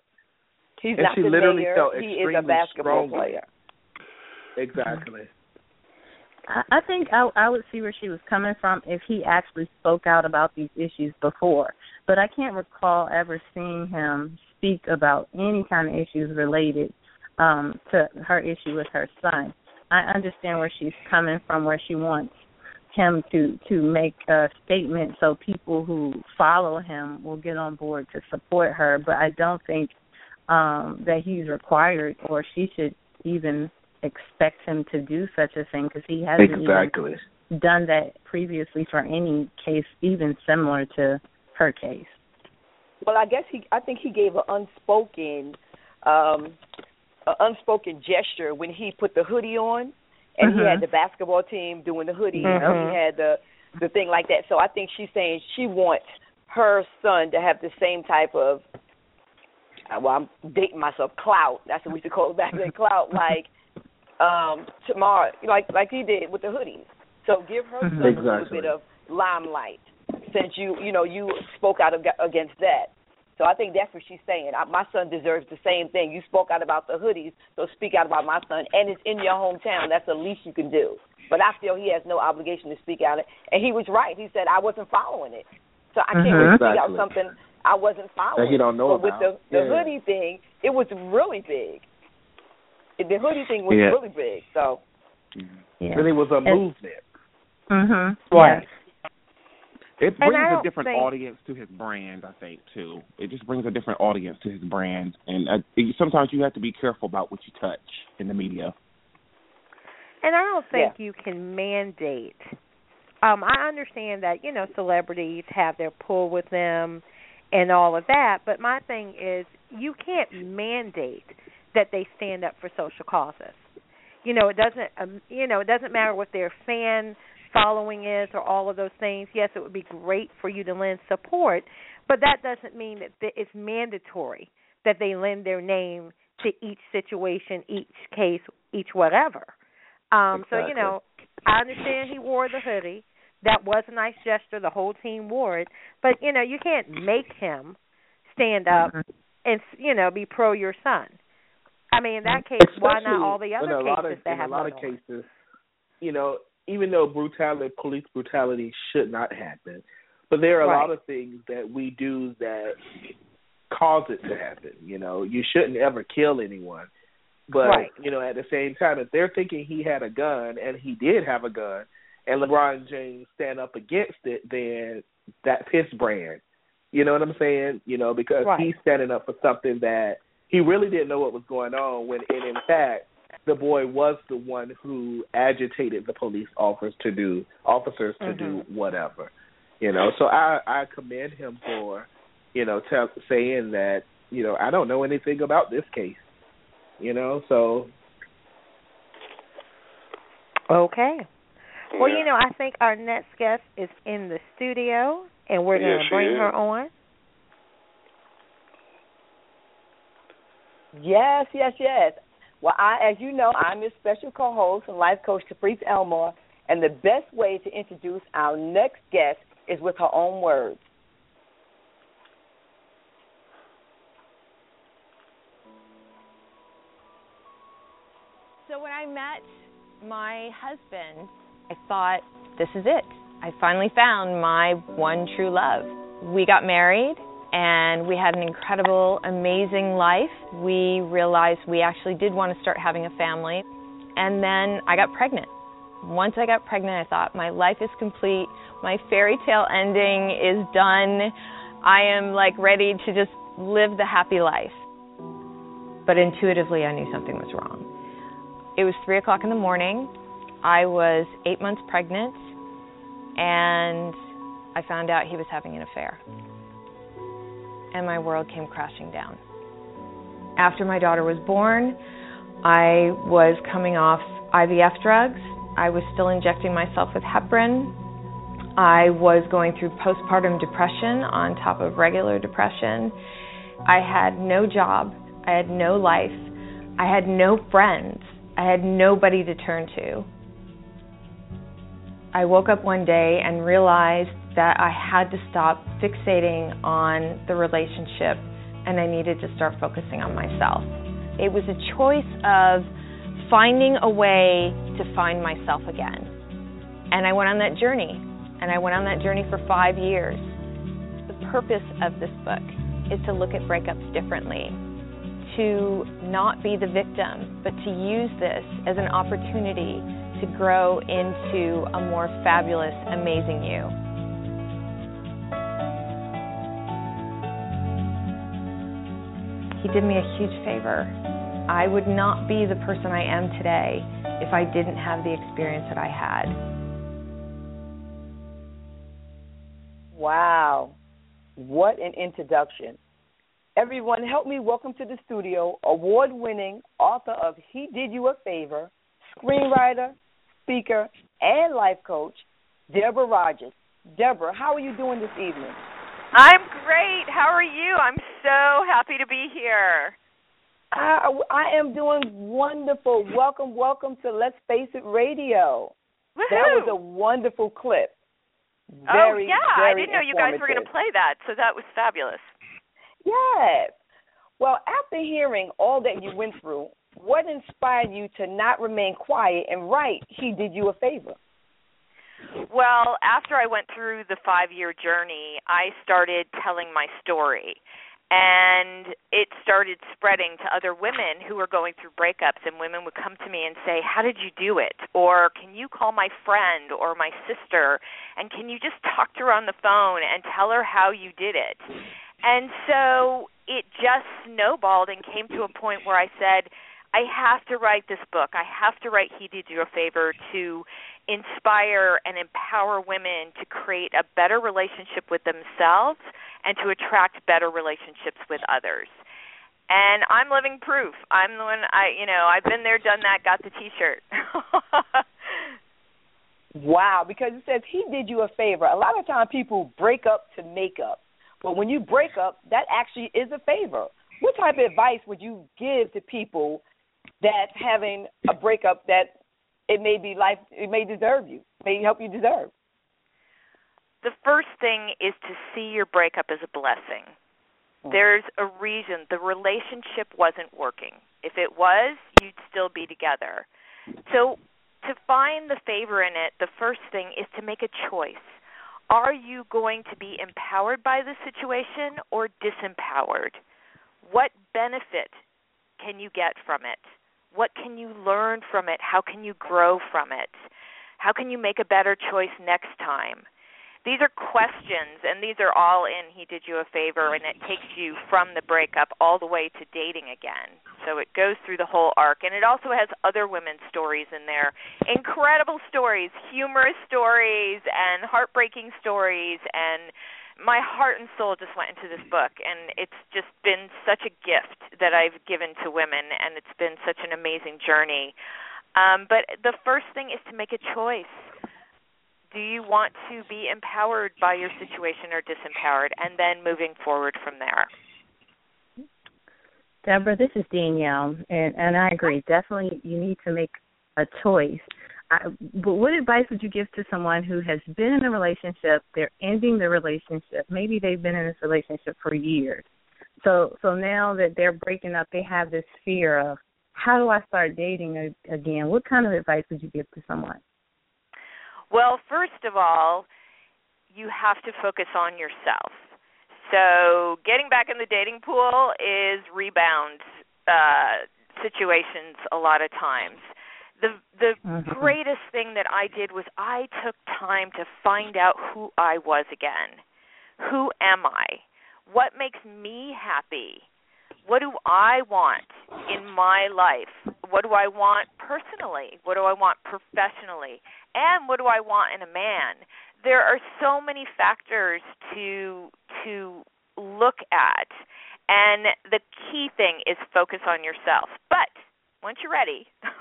He's and not she the literally mayor. Felt he is a basketball strong. player. Exactly. I, I think I, I would see where she was coming from if he actually spoke out about these issues before. But I can't recall ever seeing him speak about any kind of issues related um to her issue with her son. I understand where she's coming from, where she wants him to to make a statement so people who follow him will get on board to support her but i don't think um that he's required or she should even expect him to do such a thing because he hasn't exactly. even done that previously for any case even similar to her case well i guess he i think he gave an unspoken um an unspoken gesture when he put the hoodie on and mm-hmm. he had the basketball team doing the hoodie, mm-hmm. and he had the the thing like that. So I think she's saying she wants her son to have the same type of uh, well, I'm dating myself, clout. That's what we used to call it back then, clout. Like um tomorrow, like like he did with the hoodies. So give her mm-hmm. son exactly. a little bit of limelight, since you you know you spoke out against that. So I think that's what she's saying. I, My son deserves the same thing. You spoke out about the hoodies, so speak out about my son, and it's in your hometown. That's the least you can do. But I feel he has no obligation to speak out. And he was right. He said I wasn't following it, so I can't mm-hmm. really speak exactly. out something I wasn't following. That he don't know but about. with the the Yeah. hoodie thing, it was really big. The hoodie thing was Yeah. really big. So Yeah. Really was a And- movement. Mhm. Right. It brings a different think- audience to his brand, I think, too. It just brings a different audience to his brand, and uh, it, sometimes you have to be careful about what you touch in the media. And I don't think you can mandate. Um, I understand that, you know, celebrities have their pull with them and all of that, but my thing is you can't mandate that they stand up for social causes. You know, it doesn't um, you know, it doesn't matter what their fan following is or all of those things. Yes, it would be great for you to lend support, but that doesn't mean that it's mandatory that they lend their name to each situation, each case, each whatever. Um, So you know, I understand he wore the hoodie. That was a nice gesture. The whole team wore it, but you know, you can't make him stand up and you know be pro your son. I mean, in that case, why not all the other cases of, that in have a lot of on? cases, you know, even though brutality, police brutality should not happen, but there are a Right. lot of things that we do that cause it to happen. You know, you shouldn't ever kill anyone, but Right. you know, at the same time, if they're thinking he had a gun and he did have a gun, and LeBron James stand up against it, then that's his brand. You know what I'm saying? You know, because Right. he's standing up for something that he really didn't know what was going on when and in fact the boy was the one who agitated the police officers to do officers to do mm-hmm. whatever. You know, so I I commend him for, you know, tell, saying that, you know, I don't know anything about this case. You know, so Okay. Well, Yeah. you know, I think our next guest is in the studio, and we're going to she bring is. her on. Yes, yes, yes. Well, I, as you know, I'm your special co-host and life coach, Caprice Elmore, and the best way to introduce our next guest is with her own words. So when I met my husband, I thought, this is it. I finally found my one true love. We got married and we had an incredible, amazing life. We realized we actually did want to start having a family. And then I got pregnant. Once I got pregnant, I thought, my life is complete. My fairy tale ending is done. I am like ready to just live the happy life. But intuitively, I knew something was wrong. It was three o'clock in the morning. I was eight months pregnant, and I found out he was having an affair. And my world came crashing down. After my daughter was born, I was coming off IVF drugs. I was still injecting myself with heparin. I was going through postpartum depression on top of regular depression. I had no job. I had no life. I had no friends. I had nobody to turn to. I woke up one day and realized that I had to stop fixating on the relationship and I needed to start focusing on myself. It was a choice of finding a way to find myself again. And I went on that journey. And I went on that journey for five years. The purpose of this book is to look at breakups differently, to not be the victim, but to use this as an opportunity to grow into a more fabulous, amazing you. He did me a huge favor. I would not be the person I am today if I didn't have the experience that I had. Wow. What an introduction. Everyone, help me welcome to the studio award winning author of He Did You a Favor, screenwriter, speaker, and life coach, Debra Rogers. Debra, how are you doing this evening? I'm great. How are you? I'm so happy to be here. I, I am doing wonderful. Welcome, welcome to Let's Face It Radio. That was a wonderful clip. Oh, very, oh yeah, I didn't know you guys were going to play that, so that was fabulous. Yes. Well, after hearing all that you went through, what inspired you to not remain quiet and write He Did You a Favor? Well, after I went through the five year journey, I started telling my story. And it started spreading to other women who were going through breakups, and women would come to me and say, How did you do it? Or, Can you call my friend or my sister? And can you just talk to her on the phone and tell her how you did it? And so it just snowballed and came to a point where I said, I have to write this book. I have to write He Did You a Favor to inspire and empower women to create a better relationship with themselves and to attract better relationships with others. And I'm living proof. I'm the one I you know, I've been there, done that, got the t shirt. wow, because it says he did you a favor. A lot of times people break up to make up. But when you break up, that actually is a favor. What type of advice would you give to people that's having a breakup that it may be life it may deserve you, may help you deserve. The first thing is to see your breakup as a blessing. Mm. There's a reason the relationship wasn't working. If it was, you'd still be together. So to find the favor in it, the first thing is to make a choice. Are you going to be empowered by the situation or disempowered? What benefit can you get from it? What can you learn from it? How can you grow from it? How can you make a better choice next time? These are questions, and these are all in He Did You a Favor, and it takes you from the breakup all the way to dating again. So it goes through the whole arc, and it also has other women's stories in there. Incredible stories, humorous stories, and heartbreaking stories, and my heart and soul just went into this book and it's just been such a gift that I've given to women and it's been such an amazing journey. Um, but the first thing is to make a choice. Do you want to be empowered by your situation or disempowered and then moving forward from there? Debra, this is Danielle and and I agree. Definitely you need to make a choice I, but what advice would you give to someone who has been in a relationship, they're ending the relationship, maybe they've been in this relationship for years. So so now that they're breaking up, they have this fear of how do I start dating again? What kind of advice would you give to someone? Well, first of all, you have to focus on yourself. So, getting back in the dating pool is rebound uh situations a lot of times the the mm-hmm. greatest thing that I did was I took time to find out who I was again. Who am I? What makes me happy? What do I want in my life? What do I want personally? What do I want professionally? And what do I want in a man? There are so many factors to to look at. And the key thing is focus on yourself. But once you're ready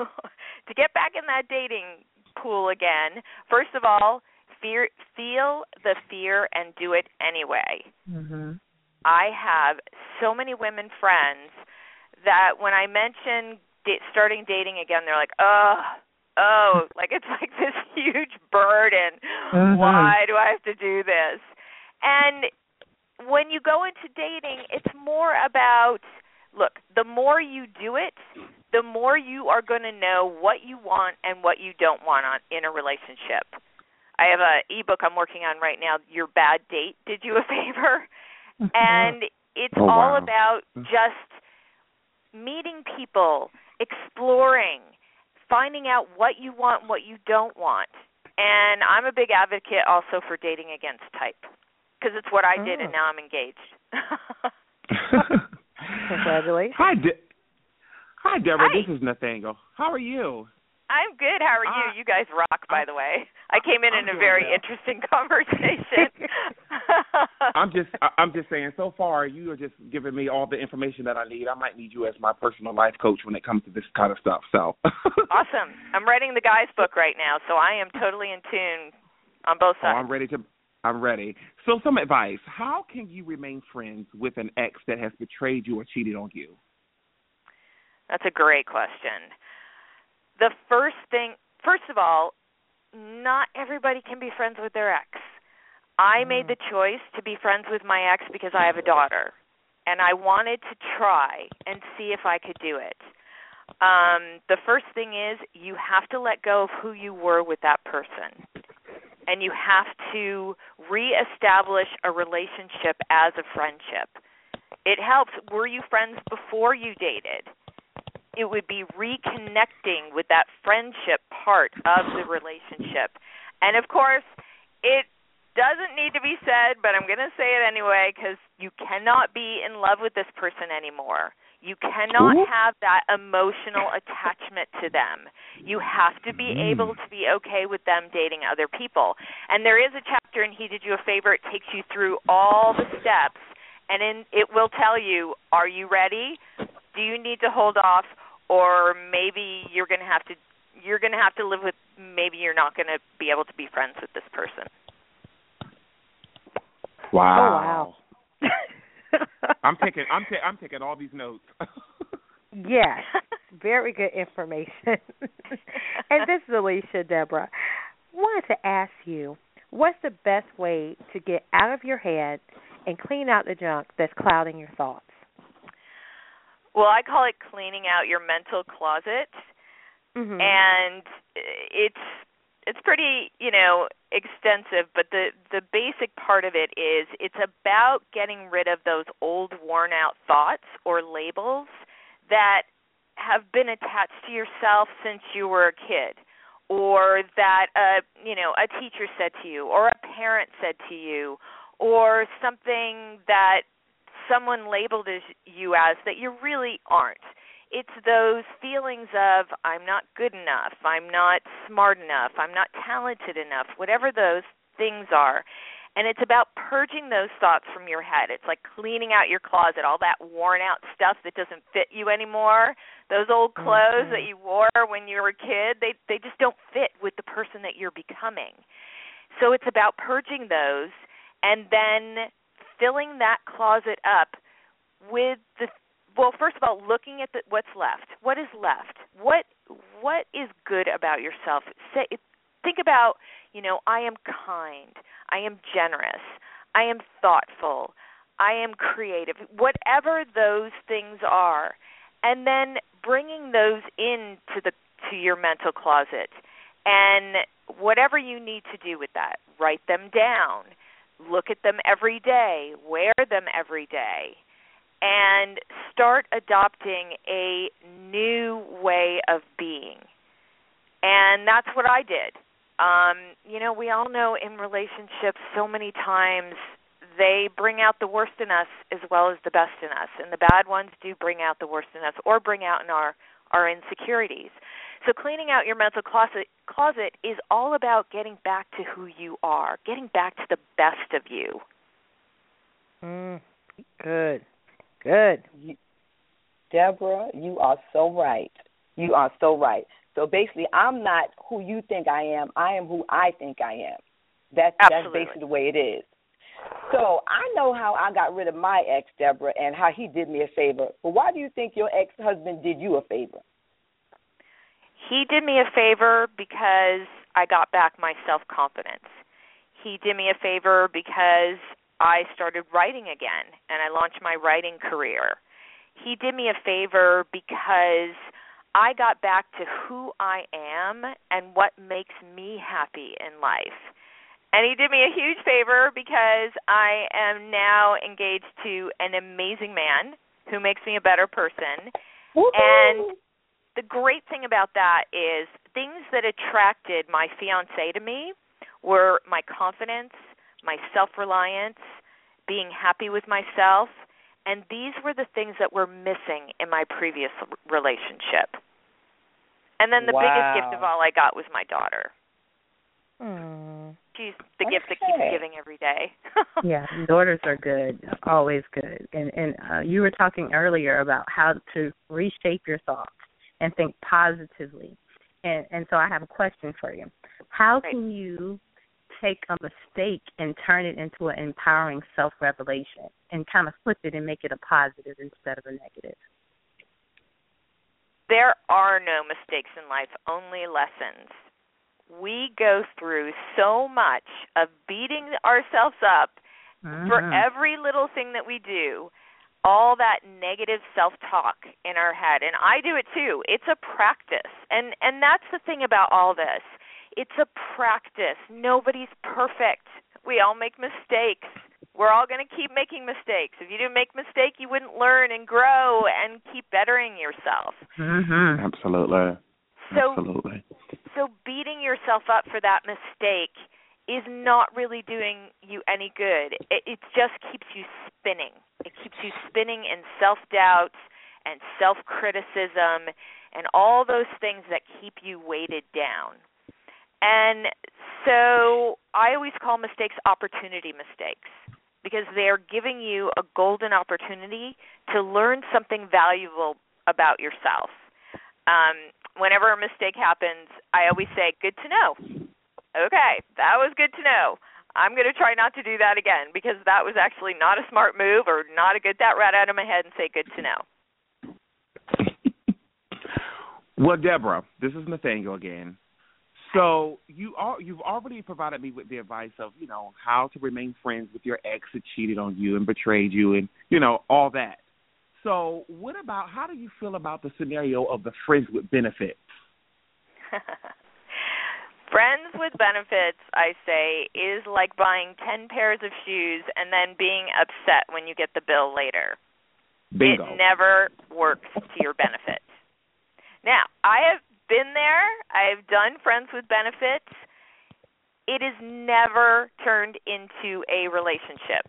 to get back in that dating pool again, first of all, fear, feel the fear and do it anyway. Mm-hmm. I have so many women friends that when I mention da- starting dating again, they're like, "Oh, oh, like it's like this huge burden. Mm-hmm. Why do I have to do this?" And when you go into dating, it's more about look, the more you do it, the more you are going to know what you want and what you don't want on in a relationship. I have a ebook I'm working on right now, Your Bad Date Did You a Favor? and it's oh, all wow. about just meeting people, exploring, finding out what you want and what you don't want. And I'm a big advocate also for dating against type because it's what I did oh. and now I'm engaged. Congratulations. Hi, De- Hi, Debra. Hi. This is Nathaniel. How are you? I'm good. How are you? Uh, you guys rock, by the way. I came in I'm in a very well. interesting conversation. I'm just I'm just saying so far you are just giving me all the information that I need. I might need you as my personal life coach when it comes to this kind of stuff. So awesome. I'm writing the guy's book right now, so I am totally in tune on both Oh, sides. I'm ready to I'm ready. So some advice. How can you remain friends with an ex that has betrayed you or cheated on you? That's a great question. The first thing, first of all, not everybody can be friends with their ex. I made the choice to be friends with my ex because I have a daughter, and I wanted to try and see if I could do it. Um, the first thing is you have to let go of who you were with that person. and you have to reestablish a relationship as a friendship. It helps. Were you friends before you dated? It would be reconnecting with that friendship part of the relationship. And of course, it doesn't need to be said, but I'm going to say it anyway because you cannot be in love with this person anymore. You cannot Ooh. have that emotional attachment to them. You have to be mm. able to be okay with them dating other people. And there is a chapter in He Did You a Favor. It takes you through all the steps, and in, it will tell you: Are you ready? Do you need to hold off, or maybe you're going to have to you're going to have to live with maybe you're not going to be able to be friends with this person. Wow. Oh, wow. I'm taking I'm ta- I'm taking all these notes. yes, very good information. and this is Alicia Debra. Wanted to ask you, what's the best way to get out of your head and clean out the junk that's clouding your thoughts? Well, I call it cleaning out your mental closet. Mm-hmm. And it's it's pretty, you know, extensive, but the the basic part of it is it's about getting rid of those old worn out thoughts or labels that have been attached to yourself since you were a kid or that a you know a teacher said to you or a parent said to you or something that someone labeled as you as that you really aren't it's those feelings of I'm not good enough, I'm not smart enough, I'm not talented enough, whatever those things are. And it's about purging those thoughts from your head. It's like cleaning out your closet, all that worn out stuff that doesn't fit you anymore. Those old clothes mm-hmm. that you wore when you were a kid, they they just don't fit with the person that you're becoming. So it's about purging those and then filling that closet up with the well, first of all, looking at the, what's left. What is left? What what is good about yourself? Say, think about, you know, I am kind. I am generous. I am thoughtful. I am creative. Whatever those things are, and then bringing those into the to your mental closet, and whatever you need to do with that, write them down. Look at them every day. Wear them every day and start adopting a new way of being. And that's what I did. Um, you know, we all know in relationships so many times they bring out the worst in us as well as the best in us. And the bad ones do bring out the worst in us or bring out in our our insecurities. So cleaning out your mental closet closet is all about getting back to who you are, getting back to the best of you. Mm, good. Good. You, Debra, you are so right. You are so right. So basically, I'm not who you think I am. I am who I think I am. That's Absolutely. that's basically the way it is. So I know how I got rid of my ex, Debra, and how he did me a favor. But why do you think your ex-husband did you a favor? He did me a favor because I got back my self-confidence. He did me a favor because I started writing again and I launched my writing career. He did me a favor because I got back to who I am and what makes me happy in life. And he did me a huge favor because I am now engaged to an amazing man who makes me a better person. Woo-hoo. And the great thing about that is things that attracted my fiance to me were my confidence, my self-reliance, being happy with myself, and these were the things that were missing in my previous relationship. And then the wow. biggest gift of all I got was my daughter. Mm. She's the okay. gift that keeps giving every day. yeah, daughters are good, always good. And and uh, you were talking earlier about how to reshape your thoughts and think positively. And and so I have a question for you. How can you take a mistake and turn it into an empowering self revelation and kind of flip it and make it a positive instead of a negative? There are no mistakes in life, only lessons. We go through so much of beating ourselves up mm-hmm. for every little thing that we do, all that negative self-talk in our head, and I do it too. It's a practice. And and that's the thing about all this It's a practice. Nobody's perfect. We all make mistakes. We're all going to keep making mistakes. If you didn't make mistake, you wouldn't learn and grow and keep bettering yourself. Mm-hmm. Absolutely. So, Absolutely. So beating yourself up for that mistake is not really doing you any good. It, it just keeps you spinning. It keeps you spinning in self doubt and self criticism and all those things that keep you weighted down. And so I always call mistakes opportunity mistakes because they're giving you a golden opportunity to learn something valuable about yourself. Um, whenever a mistake happens, I always say, "Good to know." Okay, that was good to know. I'm going to try not to do that again because that was actually not a smart move or not a good that right out of my head and say, "Good to know." Well, Debra, this is Nathaniel again. So you are you've already provided me with the advice of you know how to remain friends with your ex that cheated on you and betrayed you and you know all that. So what about how do you feel about the scenario of the friends with benefits? friends with benefits, I say, is like buying 10 pairs of shoes and then being upset when you get the bill later. Bingo. It never works to your benefit. Now, I have been there. I've done friends with benefits. It is never turned into a relationship.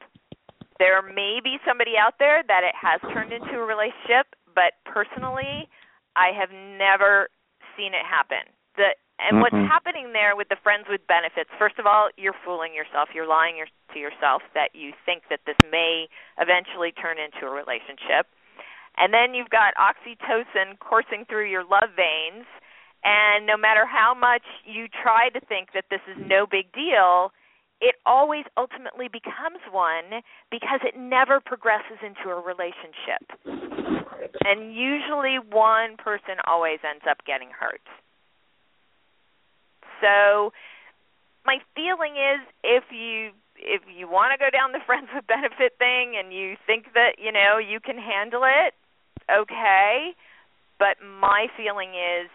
There may be somebody out there that it has turned into a relationship, but personally, I have never seen it happen. The and Mm-mm. what's happening there with the friends with benefits? First of all, you're fooling yourself. You're lying your, to yourself that you think that this may eventually turn into a relationship. And then you've got oxytocin coursing through your love veins and no matter how much you try to think that this is no big deal, it always ultimately becomes one because it never progresses into a relationship. And usually one person always ends up getting hurt. So my feeling is if you if you want to go down the friends with benefit thing and you think that, you know, you can handle it, okay. But my feeling is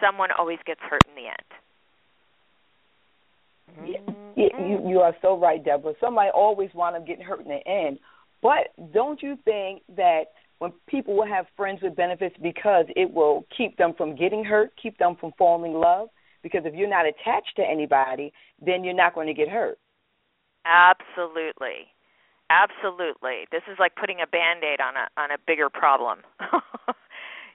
someone always gets hurt in the end. Yeah, you you are so right, Debra. Somebody always wind up getting hurt in the end. But don't you think that when people will have friends with benefits because it will keep them from getting hurt, keep them from falling in love? Because if you're not attached to anybody, then you're not going to get hurt. Absolutely. Absolutely. This is like putting a band-aid on a on a bigger problem.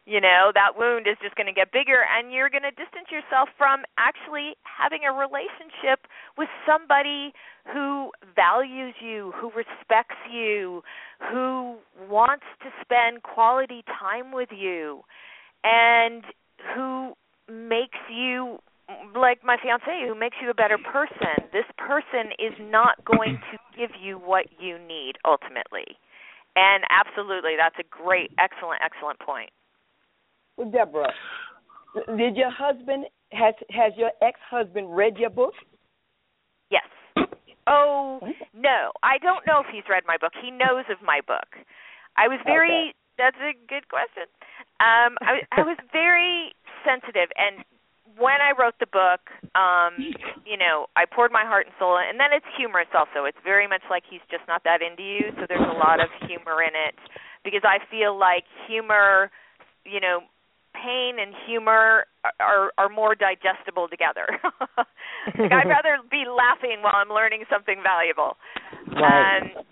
you know, that wound is just going to get bigger and you're going to distance yourself from actually having a relationship with somebody who values you, who respects you, who wants to spend quality time with you and who makes you like my fiance who makes you a better person. This person is not going to give you what you need ultimately. And absolutely, that's a great, excellent, excellent point. Well, Debra, did your husband has has your ex husband read your book? Yes. Oh no, I don't know if he's read my book. He knows of my book. I was very. Okay. That's a good question. Um, I, I was very sensitive, and when I wrote the book, um, you know, I poured my heart and soul in, and then it's humorous also. It's very much like he's just not that into you, so there's a lot of humor in it because I feel like humor, you know, pain and humor are are more digestible together. like I'd rather be laughing while I'm learning something valuable. Right. Um,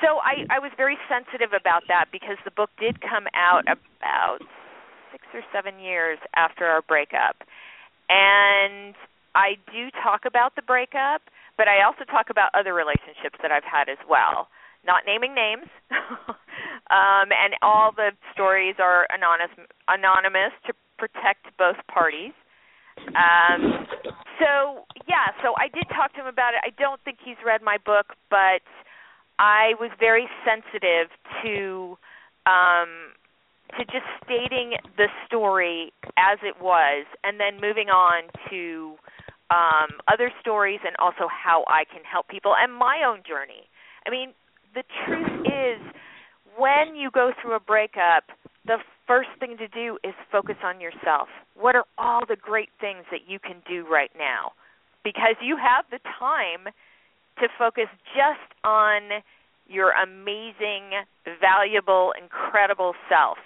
so I I was very sensitive about that because the book did come out about six or seven years after our breakup, and I do talk about the breakup, but I also talk about other relationships that I've had as well. Not naming names, um, and all the stories are anonymous anonymous to protect both parties. Um, so yeah, so I did talk to him about it. I don't think he's read my book, but I was very sensitive to um, to just stating the story as it was, and then moving on to um, other stories and also how I can help people and my own journey. I mean, the truth is, when you go through a breakup, the first thing to do is focus on yourself. What are all the great things that you can do right now? Because you have the time to focus just on your amazing, valuable, incredible self.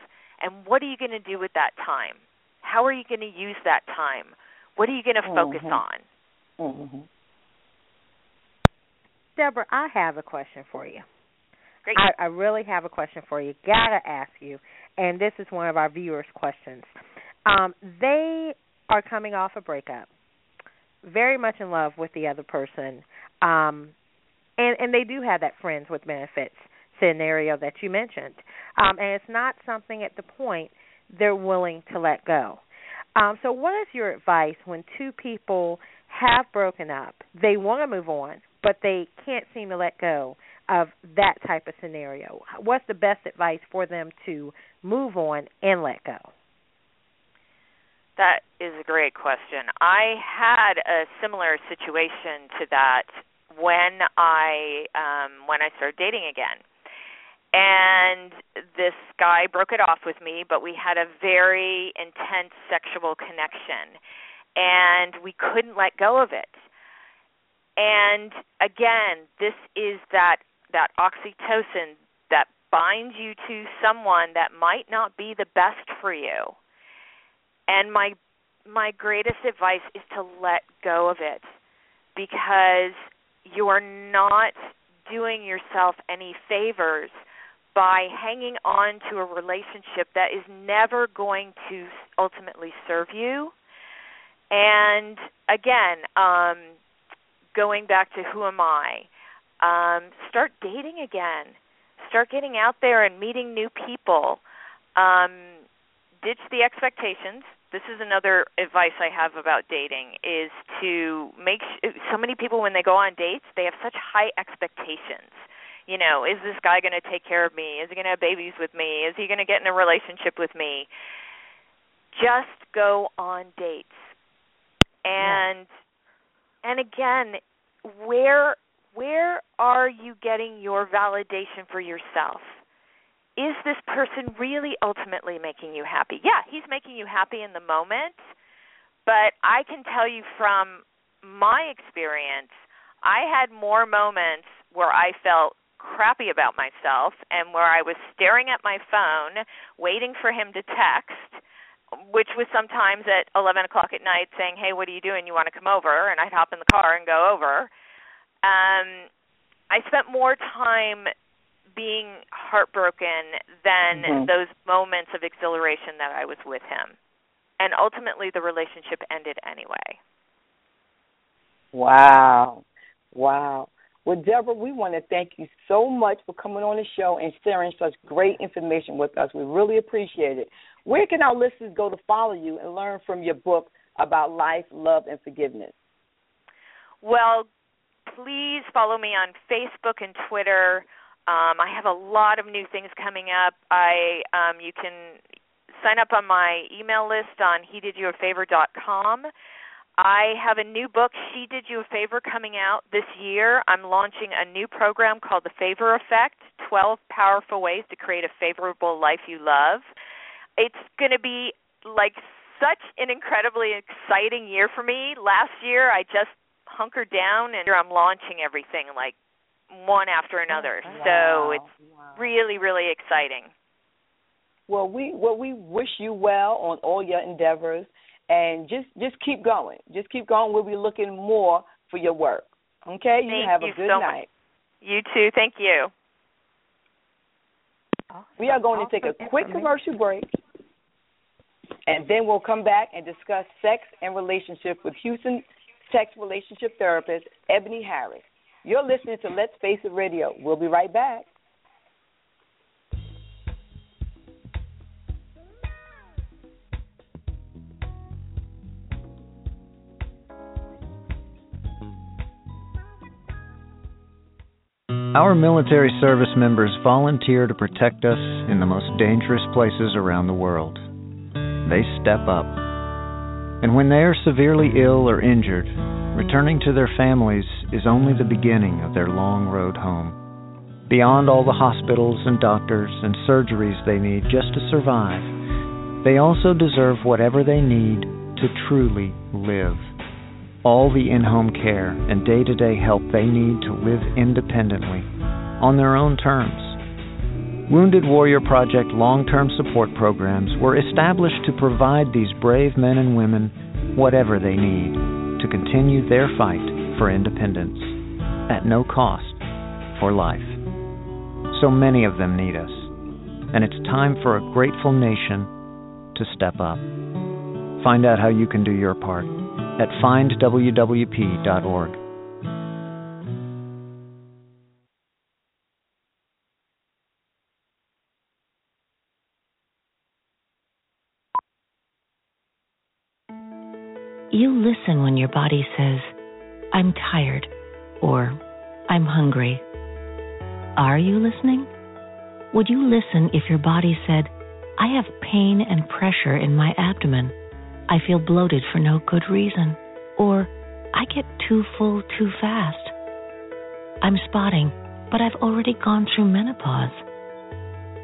And what are you going to do with that time? How are you going to use that time? What are you going to focus mm-hmm. on? Mm-hmm. Debra, I have a question for you. Great. I, I really have a question for you. Gotta ask you, and this is one of our viewers' questions. Um, they are coming off a breakup, very much in love with the other person, um, and and they do have that friends with benefits scenario that you mentioned, um, and it's not something at the point they're willing to let go. Um, so, what is your advice when two people have broken up? They want to move on, but they can't seem to let go of that type of scenario? What's the best advice for them to move on and let go? That is a great question. I had a similar situation to that when I um when I started dating again. And this guy broke it off with me, but we had a very intense sexual connection and we couldn't let go of it. And again, this is that that oxytocin that binds you to someone that might not be the best for you. And my my greatest advice is to let go of it because you're not doing yourself any favors by hanging on to a relationship that is never going to ultimately serve you. And again, um going back to who am I? Um, start dating again. Start getting out there and meeting new people. Um, ditch the expectations. This is another advice I have about dating is to make sh- so many people when they go on dates, they have such high expectations. You know, is this guy going to take care of me? Is he going to have babies with me? Is he going to get in a relationship with me? Just go on dates. And yeah. and again, where where are you getting your validation for yourself? Is this person really ultimately making you happy? Yeah, he's making you happy in the moment, but I can tell you from my experience, I had more moments where I felt crappy about myself and where I was staring at my phone, waiting for him to text, which was sometimes at 11 o'clock at night saying, Hey, what are you doing? You want to come over? And I'd hop in the car and go over. Um, I spent more time being heartbroken than mm-hmm. those moments of exhilaration that I was with him. And ultimately, the relationship ended anyway. Wow. Wow. Well, Debra, we want to thank you so much for coming on the show and sharing such great information with us. We really appreciate it. Where can our listeners go to follow you and learn from your book about life, love, and forgiveness? Well, please follow me on Facebook and Twitter. Um, I have a lot of new things coming up. I um, you can sign up on my email list on he did you a favor.com. I have a new book, She Did You a Favor, coming out this year. I'm launching a new program called The Favor Effect 12 Powerful Ways to Create a Favorable Life You Love. It's going to be like such an incredibly exciting year for me. Last year, I just hunkered down and I'm launching everything like one after another. Oh, wow. So it's wow. really really exciting. Well, we well we wish you well on all your endeavors and just just keep going. Just keep going. We'll be looking more for your work. Okay? You Thank have you a good so night. Much. You too. Thank you. We are going to take a quick commercial break. And then we'll come back and discuss sex and relationship with Houston sex relationship therapist, Eboni Harris. You're listening to Let's Face It Radio. We'll be right back. Our military service members volunteer to protect us in the most dangerous places around the world. They step up and when they are severely ill or injured, returning to their families is only the beginning of their long road home. Beyond all the hospitals and doctors and surgeries they need just to survive, They also deserve whatever they need to truly live. All the in home care and day to day help they need to live independently, on their own terms. Wounded Warrior Project long term support programs were established to provide these brave men and women whatever they need to continue their fight for independence at no cost for life. So many of them need us, and it's time for a grateful nation to step up. Find out how you can do your part at findwwp.org. You listen when your body says, I'm tired or I'm hungry. Are you listening? Would you listen if your body said, I have pain and pressure in my abdomen? I feel bloated for no good reason. Or I get too full too fast. I'm spotting, but I've already gone through menopause.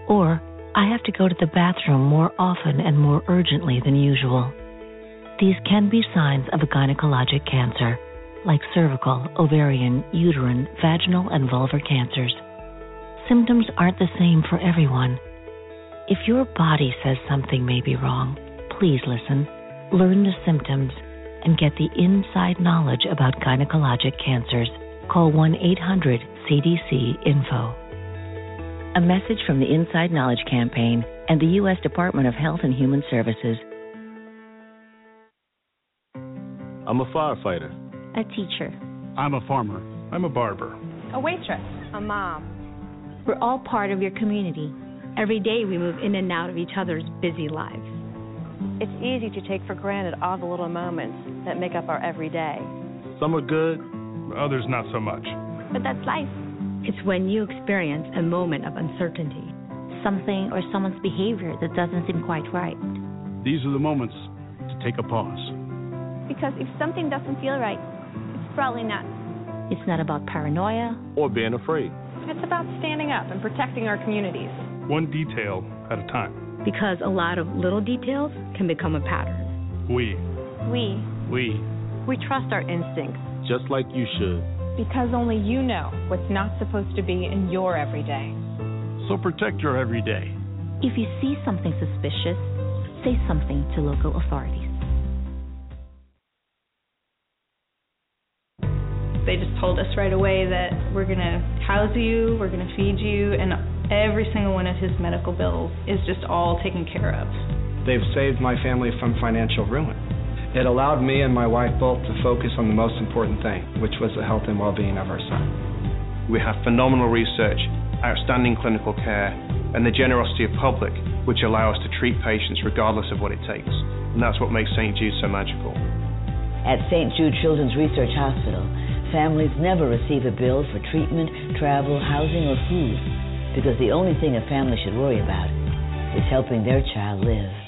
Or I have to go to the bathroom more often and more urgently than usual. These can be signs of a gynecologic cancer, like cervical, ovarian, uterine, vaginal, and vulvar cancers. Symptoms aren't the same for everyone. If your body says something may be wrong, please listen, learn the symptoms, and get the inside knowledge about gynecologic cancers. Call 1 800 CDC Info. A message from the Inside Knowledge Campaign and the U.S. Department of Health and Human Services. I'm a firefighter. A teacher. I'm a farmer. I'm a barber. A waitress. A mom. We're all part of your community. Every day we move in and out of each other's busy lives. It's easy to take for granted all the little moments that make up our everyday. Some are good, others not so much. But that's life. It's when you experience a moment of uncertainty, something or someone's behavior that doesn't seem quite right. These are the moments to take a pause. Because if something doesn't feel right, it's probably not. It's not about paranoia or being afraid. It's about standing up and protecting our communities. One detail at a time. Because a lot of little details can become a pattern. We. We. We. We trust our instincts. Just like you should. Because only you know what's not supposed to be in your everyday. So protect your everyday. If you see something suspicious, say something to local authorities. They just told us right away that we're going to house you, we're going to feed you, and every single one of his medical bills is just all taken care of. They've saved my family from financial ruin. It allowed me and my wife both to focus on the most important thing, which was the health and well being of our son. We have phenomenal research, outstanding clinical care, and the generosity of public, which allow us to treat patients regardless of what it takes. And that's what makes St. Jude so magical. At St. Jude Children's Research Hospital, families never receive a bill for treatment, travel, housing, or food because the only thing a family should worry about is helping their child live.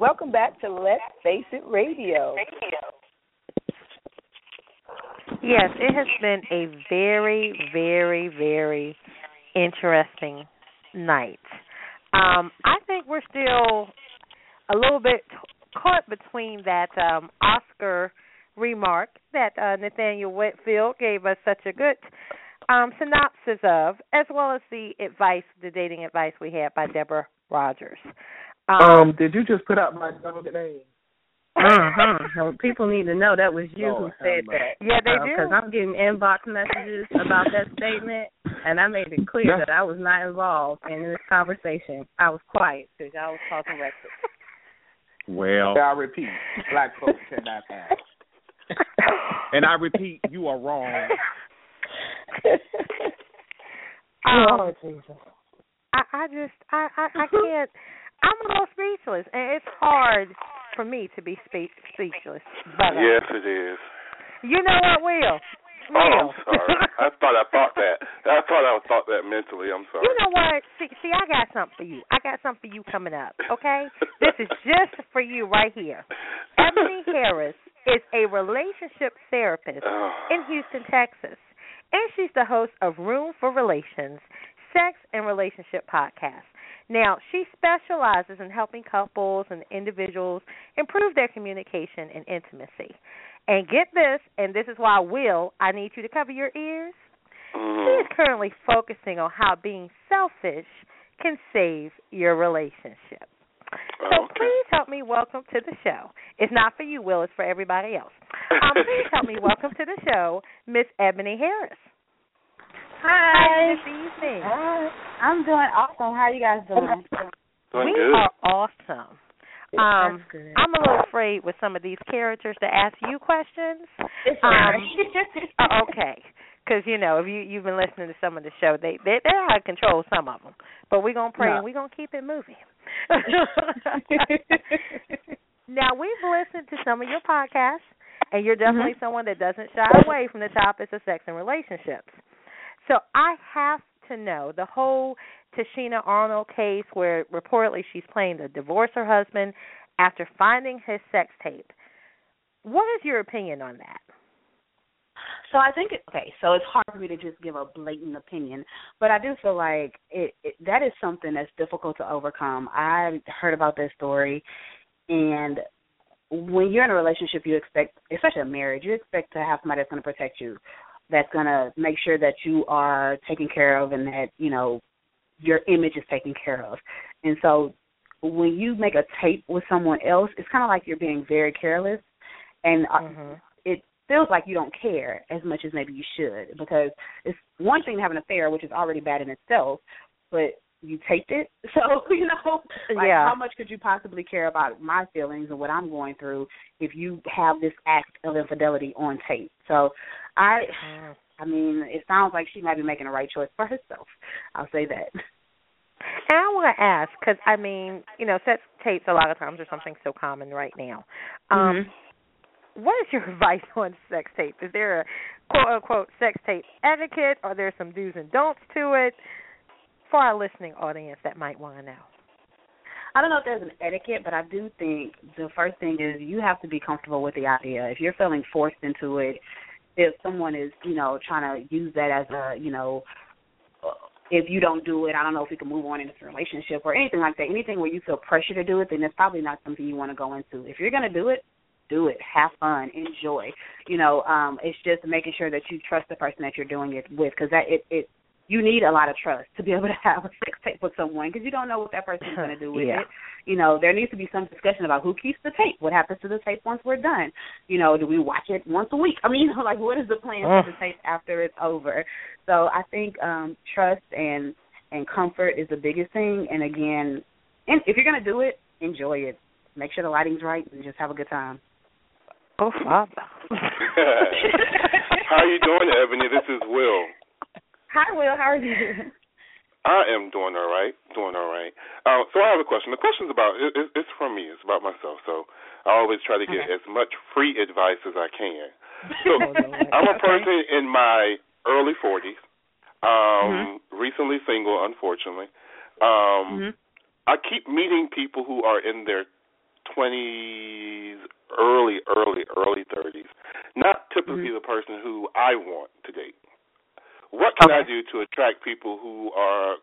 Welcome back to Let's Face It Radio. Yes, it has been a very, very, very interesting night. Um, I think we're still a little bit caught between that um, Oscar remark that uh, Nathaniel Whitfield gave us such a good um, synopsis of, as well as the advice, the dating advice we had by Debra Rogers. Um, um did you just put out my government name? uh-huh. People need to know that was you Lord who said that. Yeah, they uh, do. Because I'm getting inbox messages about that statement, and I made it clear that I was not involved in this conversation. I was quiet because y'all was talking reckless. Well, I repeat, black folks cannot act. and I repeat, you are wrong. um, Jesus. I, I just I, I I can't. I'm a little speechless, and it's hard for me to be spe- speechless. But uh, yes, it is. You know what, Will? Oh, I'm sorry. I thought I thought that. I thought I thought that mentally. I'm sorry. You know what? See, see, I got something for you. I got something for you coming up. Okay, this is just for you right here. Eboni Harris is a relationship therapist oh. in Houston, Texas, and she's the host of Room for Relations, Sex and Relationship podcast. Now, she specializes in helping couples and individuals improve their communication and intimacy. And get this, and this is why, Will, I need you to cover your ears. Mm-hmm. She is currently focusing on how being selfish can save your relationship. So please help me welcome to the show. It's not for you, Will. It's for everybody else. Um, please help me welcome to the show, Miss Eboni Harris. Hi. This evening. Hi. I'm doing awesome. How are you guys doing? Doing we good. are awesome. Um, That's good. I'm a little afraid with some of these characters to ask you questions. Um, uh, okay, because you know if you you've been listening to some of the show, they they they're out of control some of them. But we're gonna pray No. and we're gonna keep it moving. now we've listened to some of your podcasts, and you're definitely Mm-hmm. someone that doesn't shy away from the topics of sex and relationships. So I have to know the whole Tashina Arnold case where reportedly she's planning to divorce her husband after finding his sex tape. What is your opinion on that? So I think okay. So it's hard for me to just give a blatant opinion, but I do feel like it, it that is something that's difficult to overcome. I heard about this story, and when you're in a relationship, you expect, especially a marriage, you expect to have somebody that's going to protect you, that's going to make sure that you are taken care of, and that you know your image is taken care of. And so when you make a tape with someone else, it's kind of like you're being very careless, and uh, Mm-hmm. it feels like you don't care as much as maybe you should because it's one thing to have an affair, which is already bad in itself, but you taped it. So, you know, like Yeah. how much could you possibly care about my feelings and what I'm going through if you have this act of infidelity on tape? So I. I mean, it sounds like she might be making the right choice for herself. I'll say that. And I want to ask because I mean, you know, sex tapes a lot of times are something so common right now. Um, Mhm. What is your advice on sex tape? Is there a quote unquote sex tape etiquette? Are there some do's and don'ts to it for our listening audience that might want to know? I don't know if there's an etiquette, but I do think the first thing is you have to be comfortable with the idea. If you're feeling forced into it, if someone is, you know, trying to use that as a, you know, if you don't do it, I don't know if you can move on in this relationship or anything like that. Anything where you feel pressure to do it, then it's probably not something you want to go into. If you're going to do it, do it. Have fun. Enjoy. You know, um, it's just making sure that you trust the person that you're doing it with, because that it it you need a lot of trust to be able to have a sex tape with someone because you don't know what that person is going to do with Yeah. it. You know, there needs to be some discussion about who keeps the tape. What happens to the tape once we're done? You know, do we watch it once a week? I mean, you know, like what is the plan for the tape after it's over? So I think um trust and and comfort is the biggest thing. And again, and if you're going to do it, enjoy it. Make sure the lighting's right and just have a good time. Oh, Father. How are you doing, Eboni? This is Will. Hi, Will. How are you? I am doing all right, doing all right. Uh, so I have a question. The question's about it, it, it's from me. It's about myself. So I always try to get as much free advice as I can. So I'm a person in my early 40s, um, recently single, unfortunately. Um, I keep meeting people who are in their 20s, early, early, early 30s. Not typically the person who I want to date. What can I do to attract people who are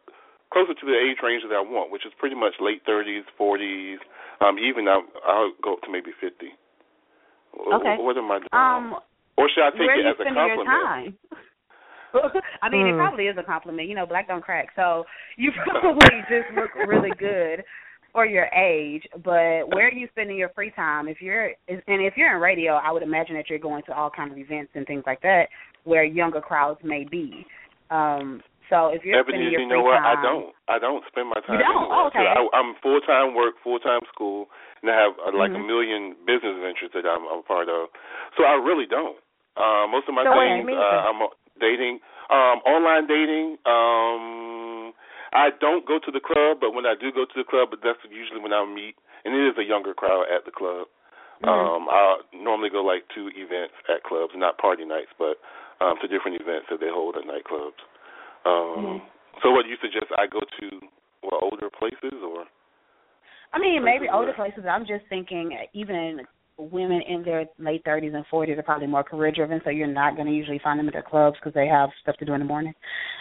closer to the age range that I want, which is pretty much late 30s, 40s, um, even I'll, I'll go up to maybe 50. Okay. What am I doing? Um, or should I take it as a compliment? I mean, it Hmm. probably is a compliment. You know, black don't crack, so you probably just look really good for your age. But where are you spending your free time? If you're and if you're in radio, I would imagine that you're going to all kinds of events and things like that where younger crowds may be. Um, so if you're Eboni, spending your you free know what? time, I don't. I don't spend my time. You don't? anywhere. Okay. I, I'm full time work, full time school, and I have uh, like a Mhm. million business ventures that I'm, I'm a part of. So I really don't. Uh, most of my So what do you things, uh, I'm dating, um, online dating. Um, I don't go to the club, but when I do go to the club, but that's usually when I meet, and it is a younger crowd at the club. Mm-hmm. Um, I normally go like two events at clubs, not party nights, but um, to different events that they hold at nightclubs. Um, mm-hmm. So, what do you suggest? I go to well older places, or? I mean, maybe older places. I'm just thinking, even women in their late 30s and 40s are probably more career driven, so you're not going to usually find them at their clubs because they have stuff to do in the morning.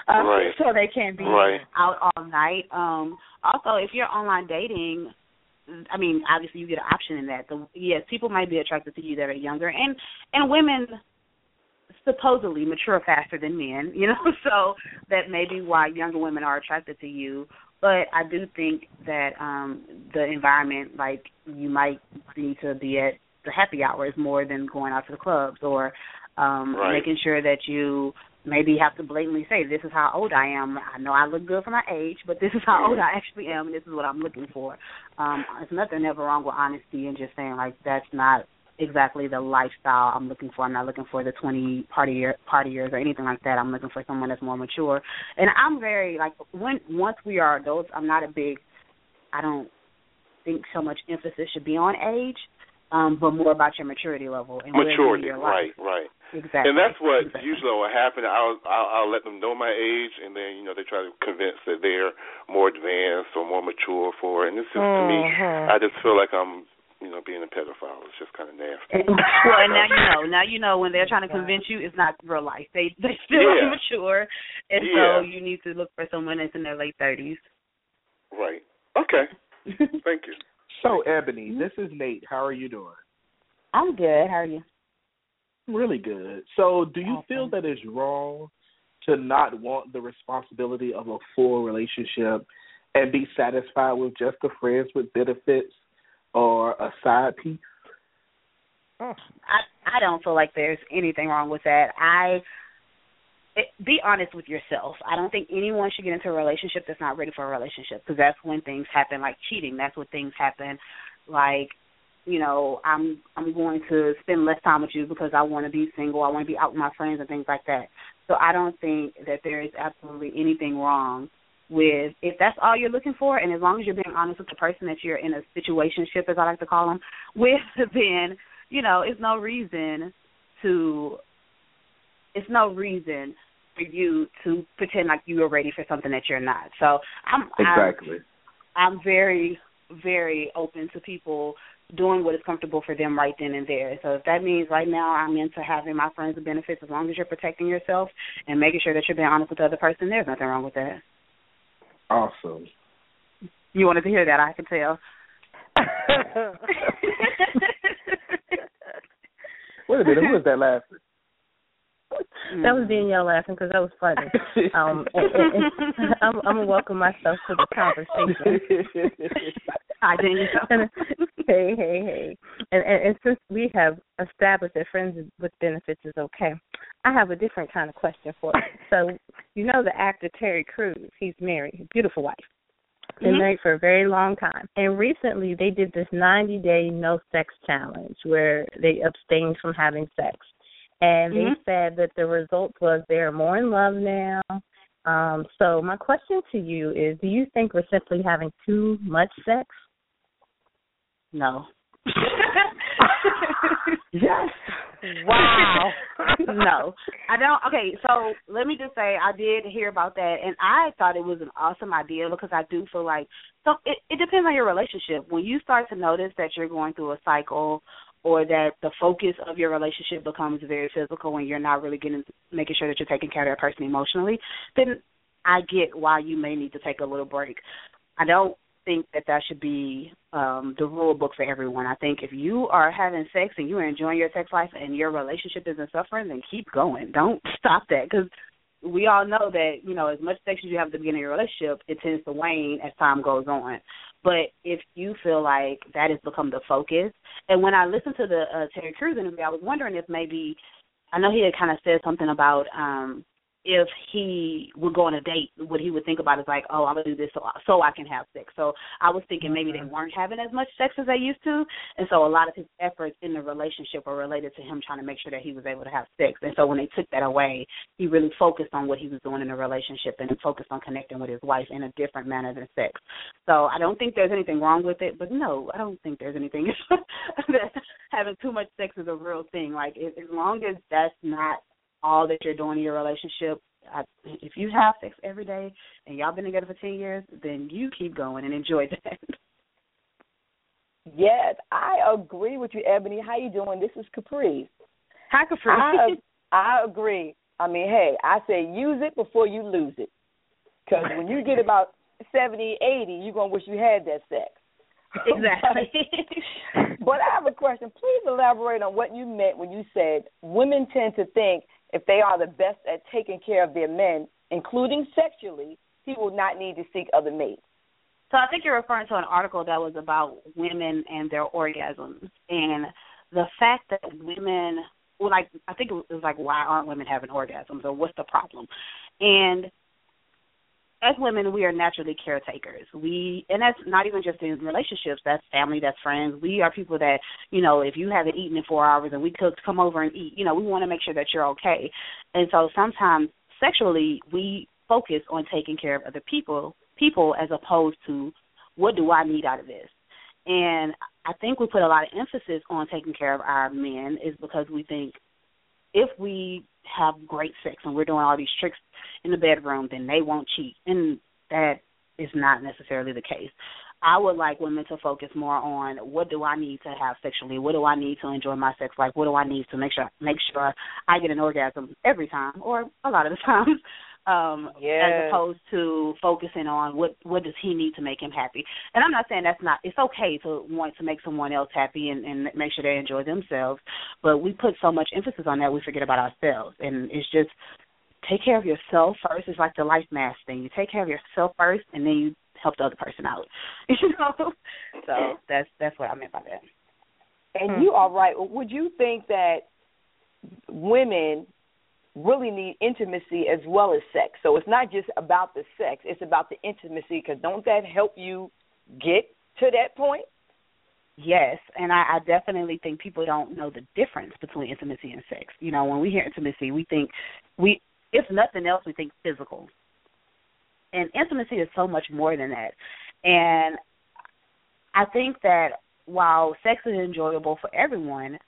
Um, right. So they can't be right. out all night. Um, also, if you're online dating, I mean, obviously you get an option in that. The, yes, people might be attracted to you that are younger, and and women supposedly mature faster than men, you know, so that may be why younger women are attracted to you but I do think that um the environment like you might need to be at the happy hours more than going out to the clubs or um right. making sure that you maybe have to blatantly say this is how old I am. I know I look good for my age, but this is how old I actually am and this is what I'm looking for. Um there's nothing ever wrong with honesty and just saying like that's not exactly the lifestyle I'm looking for. I'm not looking for the 20 party year, party years or anything like that. I'm looking for someone that's more mature. And I'm very like when once we are adults, I'm not a big. I don't think so much emphasis should be on age, um, but more about your maturity level and maturity. Your life. Right, right. Exactly. And that's what exactly. usually will happen. I'll, I'll I'll let them know my age, and then you know they try to convince that they're more advanced or more mature for it. And it's just mm-hmm. to me, I just feel like I'm you know, being a pedophile is just kind of nasty. well, and now you know. Now you know when they're trying to convince you, it's not real life. They they still yeah. immature, and yeah. so you need to look for someone that's in their late thirties. Right. Okay. Thank you. So, Eboni, this is Nate. How are you doing? I'm good. How are you? Really good. So, do you awesome. feel that it's wrong to not want the responsibility of a full relationship and be satisfied with just the friends with benefits or a side piece? I I don't feel like there's anything wrong with that. I it, be honest with yourself. I don't think anyone should get into a relationship that's not ready for a relationship because that's when things happen like cheating. That's when things happen like you know, I'm I'm going to spend less time with you because I want to be single. I want to be out with my friends and things like that. So I don't think that there is absolutely anything wrong with if that's all you're looking for, and as long as you're being honest with the person that you're in a situationship, as I like to call them, with, then you know it's no reason to it's no reason for you to pretend like you are ready for something that you're not. So I'm exactly. I'm, I'm very very open to people doing what is comfortable for them right then and there. So if that means right now I'm into having my friends with benefits, as long as you're protecting yourself and making sure that you're being honest with the other person, there's nothing wrong with that. Awesome. You wanted to hear that, I can tell. Wait a minute, who was that laughing? That was Danielle laughing because that was funny. Um, and, and, and I'm, I'm gonna welcome myself to the conversation. Hi, Danielle. hey, hey, hey. And, and and since we have established that friends with benefits is okay, I have a different kind of question for you. So, you know the actor Terry Crews. He's married, beautiful wife. Been Mhm. married for a very long time. And recently they did this 90 day no sex challenge where they abstained from having sex. And they Mhm. said that the result was they're more in love now. Um, so my question to you is do you think we're simply having too much sex? No. yes. Wow. no, I don't. Okay, so let me just say I did hear about that, and I thought it was an awesome idea because I do feel like so it, it depends on your relationship. When you start to notice that you're going through a cycle, or that the focus of your relationship becomes very physical, and you're not really getting making sure that you're taking care of that person emotionally, then I get why you may need to take a little break. I don't think that that should be um the rule book for everyone. I think if you are having sex and you are enjoying your sex life and your relationship isn't suffering, then keep going. Don't stop that because we all know that you know as much sex as you have at the beginning of your relationship, it tends to wane as time goes on. But if you feel like that has become the focus, and when I listened to the uh, Terry Crews interview, I was wondering if maybe I know he had kind of said something about um if he would go on a date, what he would think about is like, oh, I'm gonna do this so so I can have sex. So I was thinking maybe they mm-hmm. weren't having as much sex as they used to, and so a lot of his efforts in the relationship were related to him trying to make sure that he was able to have sex. And so when they took that away, he really focused on what he was doing in the relationship and focused on connecting with his wife in a different manner than sex. So I don't think there's anything wrong with it, but no, I don't think there's anything that having too much sex is a real thing. Like as long as that's not all that you're doing in your relationship. I, if you have sex every day and y'all been together for ten years, then you keep going and enjoy that. Yes, I agree with you, Eboni. How you doing? This is Caprice. Hi, Caprice. I, I agree. I mean, hey, I say use it before you lose it. Because when you get about seventy, eighty, you're going to wish you had that sex. Exactly. but I have a question. Please elaborate on what you meant when you said women tend to think if they are the best at taking care of their men, including sexually, he will not need to seek other mates. So I think you're referring to an article that was about women and their orgasms and the fact that women well like I think it was like why aren't women having orgasms or what's the problem? And as women, we are naturally caretakers. We, and that's not even just in relationships. That's family. That's friends. We are people that, you know, if you haven't eaten in four hours and we cooked, come over and eat. You know, we want to make sure that you're okay. And so sometimes sexually, we focus on taking care of other people, people as opposed to what do I need out of this. And I think we put a lot of emphasis on taking care of our men is because we think if we have great sex and we're doing all these tricks in the bedroom, then they won't cheat. And that is not necessarily the case. I would like women to focus more on what do I need to have sexually, what do I need to enjoy my sex life, what do I need to make sure make sure I get an orgasm every time or a lot of the times um yes. as opposed to focusing on what what does he need to make him happy. And i'm not saying that's not it's okay to want to make someone else happy and, and make sure they enjoy themselves but we put so much emphasis on that we forget about ourselves. And it's just take care of yourself first. It's like the life mask thing. You take care of yourself first and then you help the other person out. You know? So that's that's what i meant by that. And hmm. you are right. Would you think that women really need intimacy as well as sex. So it's not just about the sex, it's about the intimacy because don't that help you get to that point? Yes, and I, I definitely think people don't know the difference between intimacy and sex. You know, when we hear intimacy, we think we if nothing else we think physical. And intimacy is so much more than that. And I think that while sex is enjoyable for everyone,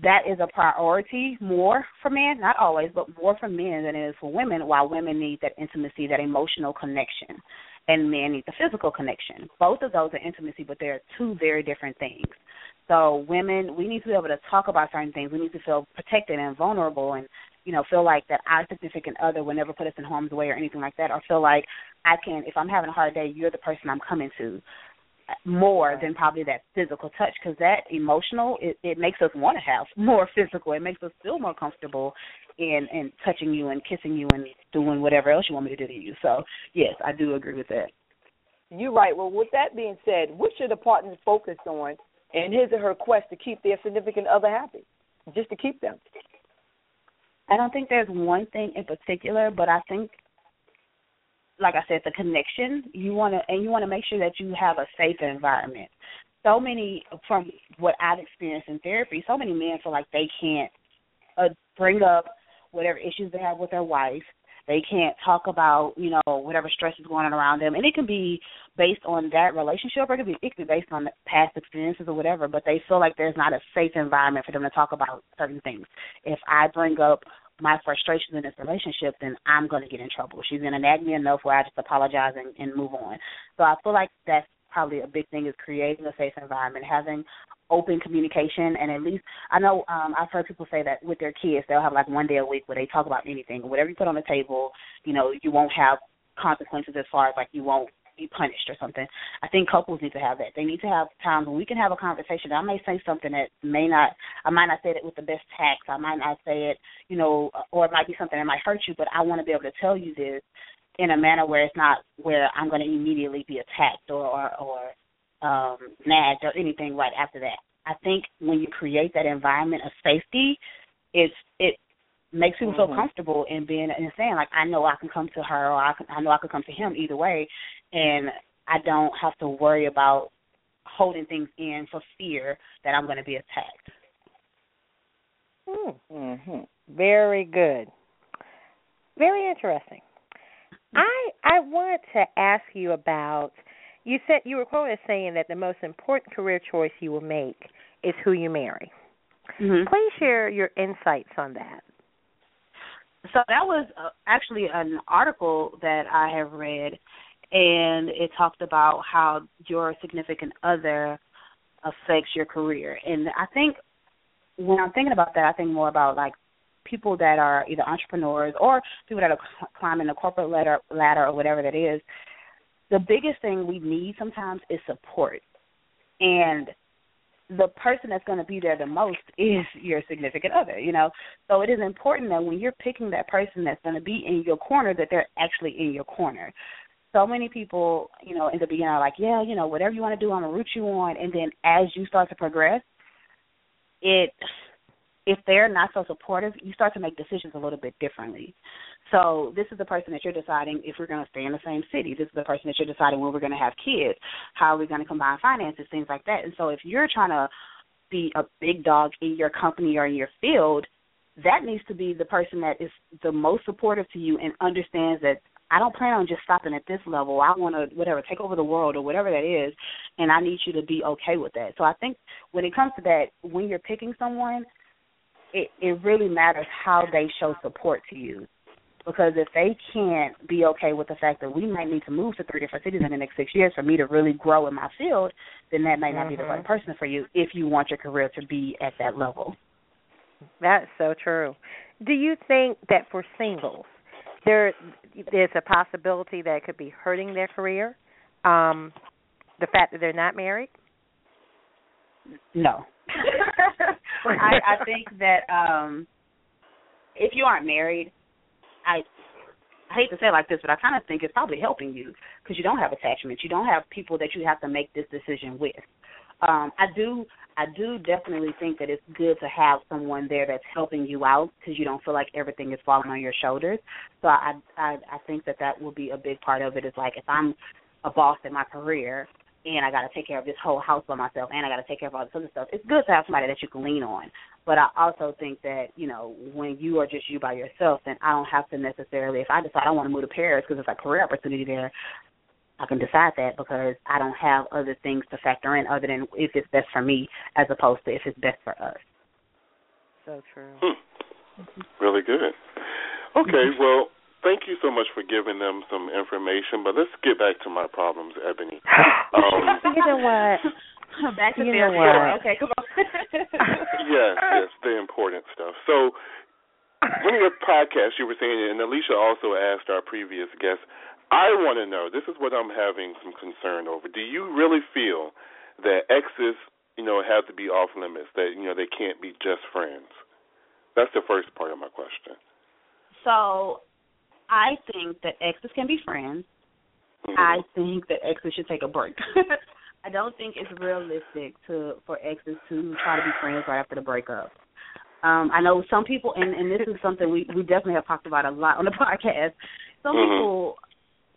that is a priority more for men, not always, but more for men than it is for women, while women need that intimacy, that emotional connection, and men need the physical connection. Both of those are intimacy, but they're two very different things. So women, we need to be able to talk about certain things. We need to feel protected and vulnerable and, you know, feel like that our significant other will never put us in harm's way or anything like that, or feel like I can, if I'm having a hard day, you're the person I'm coming to more than probably that physical touch because that emotional it, it makes us want to have more physical. It makes us feel more comfortable in in touching you and kissing you and doing whatever else you want me to do to you. So yes, I do agree with that. You're right. Well, with that being said, what should a partner focus on in his or her quest to keep their significant other happy, just to keep them? I don't think there's one thing in particular, but I think like I said, the connection. You want to, and you want to make sure that you have a safe environment. So many, from what I've experienced in therapy, so many men feel like they can't uh, bring up whatever issues they have with their wife. They can't talk about, you know, whatever stress is going on around them, and it can be based on that relationship, or it can be it can be based on past experiences or whatever. But they feel like there's not a safe environment for them to talk about certain things. If I bring up my frustrations in this relationship, then I'm going to get in trouble. She's going to nag me enough where I just apologize and, and move on. So I feel like that's probably a big thing is creating a safe environment, having open communication, and at least I know um I've heard people say that with their kids they'll have like one day a week where they talk about anything, whatever you put on the table, you know, you won't have consequences as far as like you won't be punished or something. I think couples need to have that. They need to have times when we can have a conversation. I may say something that may not, I might not say it with the best tact. I might not say it, you know, or it might be something that might hurt you, but I want to be able to tell you this in a manner where it's not where I'm going to immediately be attacked or or, or um, nagged or anything right after that. I think when you create that environment of safety, it's it makes people Mhm. feel comfortable in being and saying like I know I can come to her or I can I know I can come to him either way and I don't have to worry about holding things in for fear that I'm going to be attacked. Mm-hmm. Very good. Very interesting. I I want to ask you about you said you were quoted as saying that the most important career choice you will make is who you marry. Mm-hmm. Please share your insights on that. So that was uh, actually an article that I have read, and it talked about how your significant other affects your career. And I think when I'm thinking about that, I think more about like people that are either entrepreneurs or people that are climbing the corporate ladder, ladder or whatever that is. The biggest thing we need sometimes is support, and the person that's going to be there the most is your significant other, you know. So it is important that when you're picking that person that's going to be in your corner, that they're actually in your corner. So many people, you know, in the beginning are like, yeah, you know, whatever you want to do, I'm gonna root you on, and then as you start to progress, it if they're not so supportive, you start to make decisions a little bit differently. So this is the person that you're deciding if we're going to stay in the same city. This is the person that you're deciding when we're going to have kids. How are we going to combine finances, things like that. And so if you're trying to be a big dog in your company or in your field, that needs to be the person that is the most supportive to you and understands that I don't plan on just stopping at this level. I want to whatever take over the world or whatever that is, and I need you to be okay with that. So I think when it comes to that, when you're picking someone, it it really matters how they show support to you. Because if they can't be okay with the fact that we might need to move to three different cities in the next six years for me to really grow in my field, then that may not be the right Mhm. person for you if you want your career to be at that level. That's so true. Do you think that for singles, there there's a possibility that it could be hurting their career? Um, the fact that they're not married. No. I, I think that um if you aren't married, I I hate to say it like this, but I kind of think it's probably helping you because you don't have attachments. You don't have people that you have to make this decision with. Um, I do, I do definitely think that it's good to have someone there that's helping you out because you don't feel like everything is falling on your shoulders. So I, I, I think that that will be a big part of it. Is like if I'm a boss in my career and I got to take care of this whole house by myself, and I got to take care of all this other stuff. It's good to have somebody that you can lean on. But I also think that you know when you are just you by yourself, then I don't have to necessarily. If I decide I want to move to Paris because there's a career opportunity there, I can decide that because I don't have other things to factor in other than if it's best for me as opposed to if it's best for us. So true. Hmm. Really good. Okay, well, thank you so much for giving them some information. But let's get back to my problems, Eboni. Um, you know what? Back to You know therapy. what? Okay, come on. yes, yes, the important stuff. So, one of your podcasts, you were saying, and Alicia also asked our previous guest, I want to know, this is what I'm having some concern over. Do you really feel that exes, you know, have to be off limits, that, you know, they can't be just friends? That's the first part of my question. So, I think that exes can be friends. I think that exes should take a break. I don't think it's realistic to for exes to try to be friends right after the breakup. Um, I know some people, and, and this is something we we definitely have talked about a lot on the podcast. Some Mhm. people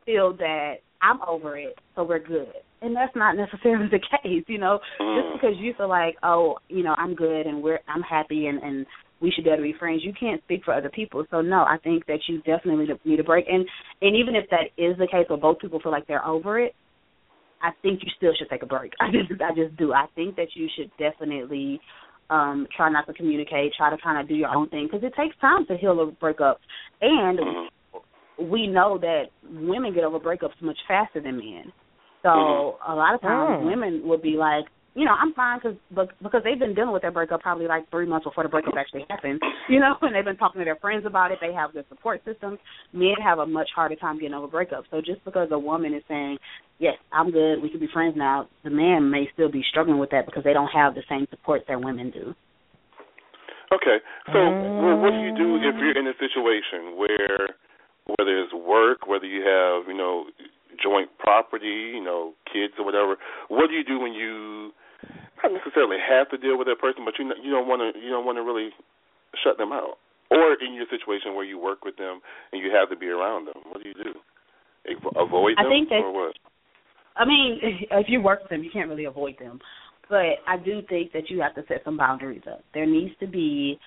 feel that I'm over it, so we're good, and that's not necessarily the case. You know, just because you feel like, oh, you know, I'm good and we're I'm happy and and we should be able to be friends. You can't speak for other people. So no, I think that you definitely need a break. And and even if that is the case, where both people feel like they're over it, I think you still should take a break. I just I just do. I think that you should definitely um try not to communicate. Try to kind of do your own thing because it takes time to heal a breakup. And we know that women get over breakups much faster than men. So a lot of times Mm. women would be like, you know, I'm fine because because they've been dealing with their breakup probably like three months before the breakup actually happened. You know, and they've been talking to their friends about it. They have their support systems. Men have a much harder time getting over breakups. So just because a woman is saying, "Yes, I'm good, we can be friends now," the man may still be struggling with that because they don't have the same support that women do. Okay, so well, what do you do if you're mm. in a situation where, whether it's work, whether you have, you know, joint property, you know, kids or whatever, what do you do when you not necessarily have to deal with that person, but you you don't want to you don't want to really shut them out? or in your situation where you work with them and you have to be around them, what do you do? Avoid them I think that, or what? I mean, if you work with them, you can't really avoid them. But I do think that you have to set some boundaries up. There needs to be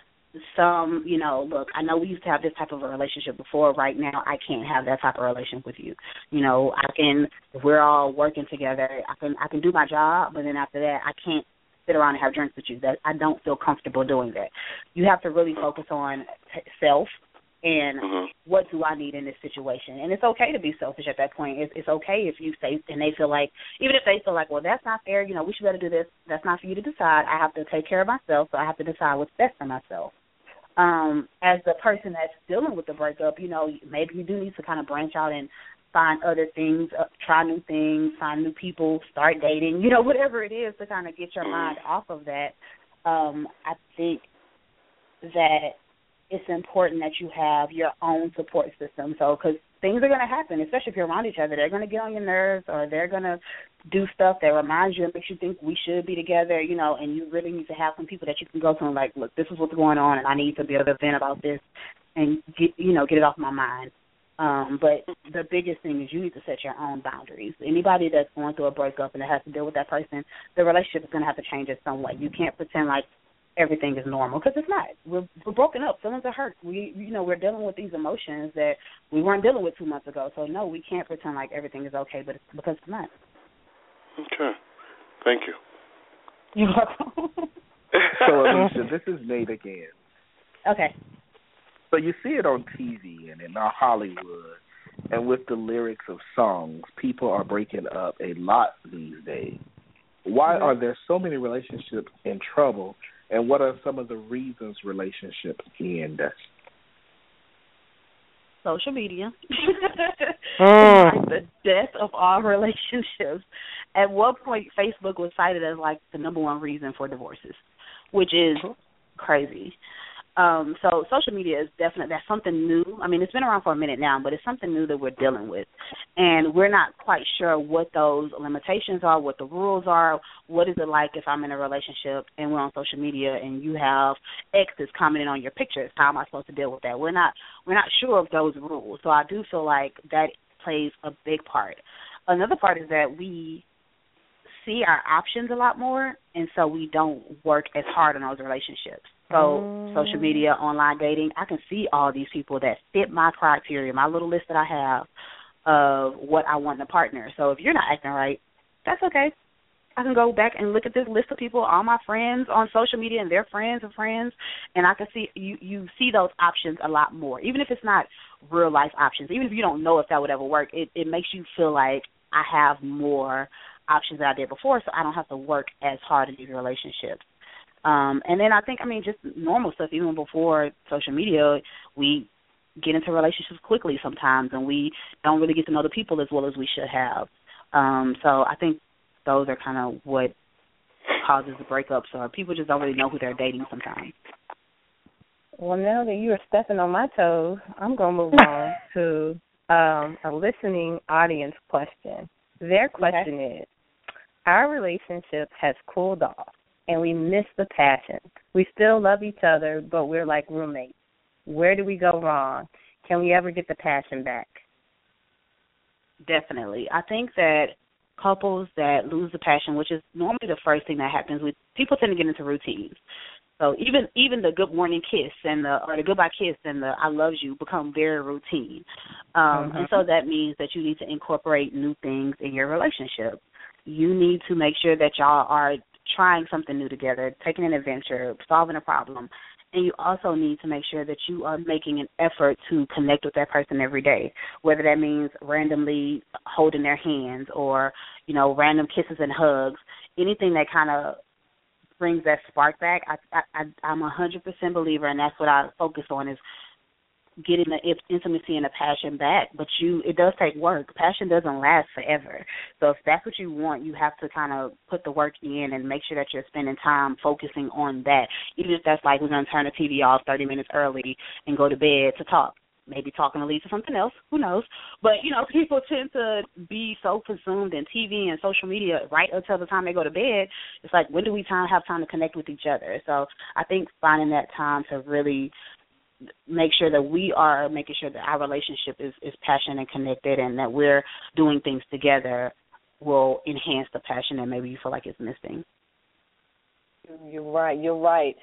some, you know, look, I know we used to have this type of a relationship before. Right now, I can't have that type of relationship with you. You know, I can if we're all working together, I can I can do my job, but then after that, I can't sit around and have drinks with you. That I don't feel comfortable doing that. You have to really focus on self and mm-hmm. what do I need in this situation? And it's okay to be selfish at that point. It's, it's okay if you say and they feel like even if they feel like, well, that's not fair. You know, we should better do this. That's not for you to decide. I have to take care of myself, so I have to decide what's best for myself. Um, as the person that's dealing with the breakup, you know, maybe you do need to kind of branch out and find other things, uh, try new things, find new people, start dating, you know, whatever it is to kind of get your mind off of that. Um, I think that it's important that you have your own support system. So, because things are going to happen, especially if you're around each other, they're going to get on your nerves, or they're going to do stuff that reminds you and makes you think we should be together, you know. And you really need to have some people that you can go to and like, look, this is what's going on, and I need to be able to vent about this and get, you know, get it off my mind. Um, but the biggest thing is you need to set your own boundaries. Anybody that's going through a breakup and that has to deal with that person, the relationship is going to have to change in some way. You can't pretend like everything is normal because it's not. We're we're broken up. Feelings are hurt. We you know we're dealing with these emotions that we weren't dealing with two months ago. So no, we can't pretend like everything is okay, but it's because it's not. Okay, thank you. You're welcome. so Alicia, this is Nate again. Okay. So you see it on TV and in our Hollywood, and with the lyrics of songs, people are breaking up a lot these days. Why Mm-hmm. are there so many relationships in trouble, and what are some of the reasons relationships end? Social media. Mm. like the death of all relationships. At what point Facebook was cited as like the number one reason for divorces, which is crazy. Um, so social media is definitely that's something new. I mean, it's been around for a minute now, but it's something new that we're dealing with, and we're not quite sure what those limitations are, what the rules are. What is it like if I'm in a relationship and we're on social media and you have exes commenting on your pictures? How am I supposed to deal with that? We're not we're not sure of those rules. So I do feel like that plays a big part. Another part is that we see our options a lot more, and so we don't work as hard on those relationships. So social media, online dating, I can see all these people that fit my criteria, my little list that I have of what I want in a partner. So if you're not acting right, that's okay. I can go back and look at this list of people, all my friends on social media and their friends and friends, and I can see you you see those options a lot more. Even if it's not real life options, even if you don't know if that would ever work, it it makes you feel like I have more options than I did before, so I don't have to work as hard in these relationships. Um, and then I think, I mean, just normal stuff. Even before social media, we get into relationships quickly sometimes, and we don't really get to know the people as well as we should have. Um, so I think those are kind of what causes the breakups, or people just don't really know who they're dating sometimes. Well, now that you are stepping on my toes, I'm going to move on to um, a listening audience question. Their question is Our relationship has cooled off and we miss the passion. We still love each other, but we're like roommates. Where do we go wrong? Can we ever get the passion back? Definitely. I think that couples that lose the passion, which is normally the first thing that happens with people tend to get into routines. So even even the good morning kiss and the or the goodbye kiss and the I love you become very routine. Um and so that means that you need to incorporate new things in your relationship. You need to make sure that y'all are trying something new together, taking an adventure, solving a problem. And you also need to make sure that you are making an effort to connect with that person every day, whether that means randomly holding their hands or, you know, random kisses and hugs, anything that kind of brings that spark back. I, I, I'm a hundred percent believer, and that's what I focus on is getting the intimacy and the passion back. But you, it does take work. Passion doesn't last forever. So if that's what you want, you have to kind of put the work in and make sure that you're spending time focusing on that. Even if that's like we're going to turn the TV off 30 minutes early and go to bed to talk. Maybe talking to lead to something else. Who knows? But you know, people tend to be so consumed in TV and social media right until the time they go to bed. It's like when do we time have time to connect with each other? So I think finding that time to really make sure that we are making sure that our relationship is is passionate and connected, and that we're doing things together will enhance the passion that maybe you feel like is missing. You're right. You're right.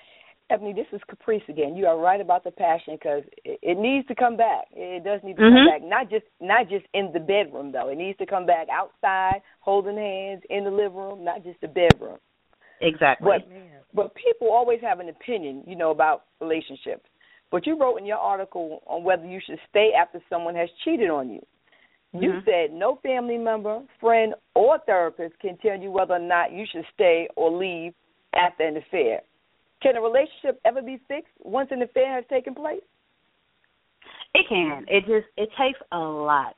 Eboni, this is Caprice again. You are right about the passion because it, it needs to come back. It does need to mm-hmm. come back. Not just not just in the bedroom though. It needs to come back outside, holding hands in the living room, not just the bedroom. Exactly. But but people always have an opinion, you know, about relationships. But you wrote in your article on whether you should stay after someone has cheated on you. You mm-hmm. said no family member, friend, or therapist can tell you whether or not you should stay or leave after an affair. Can a relationship ever be fixed once an affair has taken place? It can. It just it takes a lot.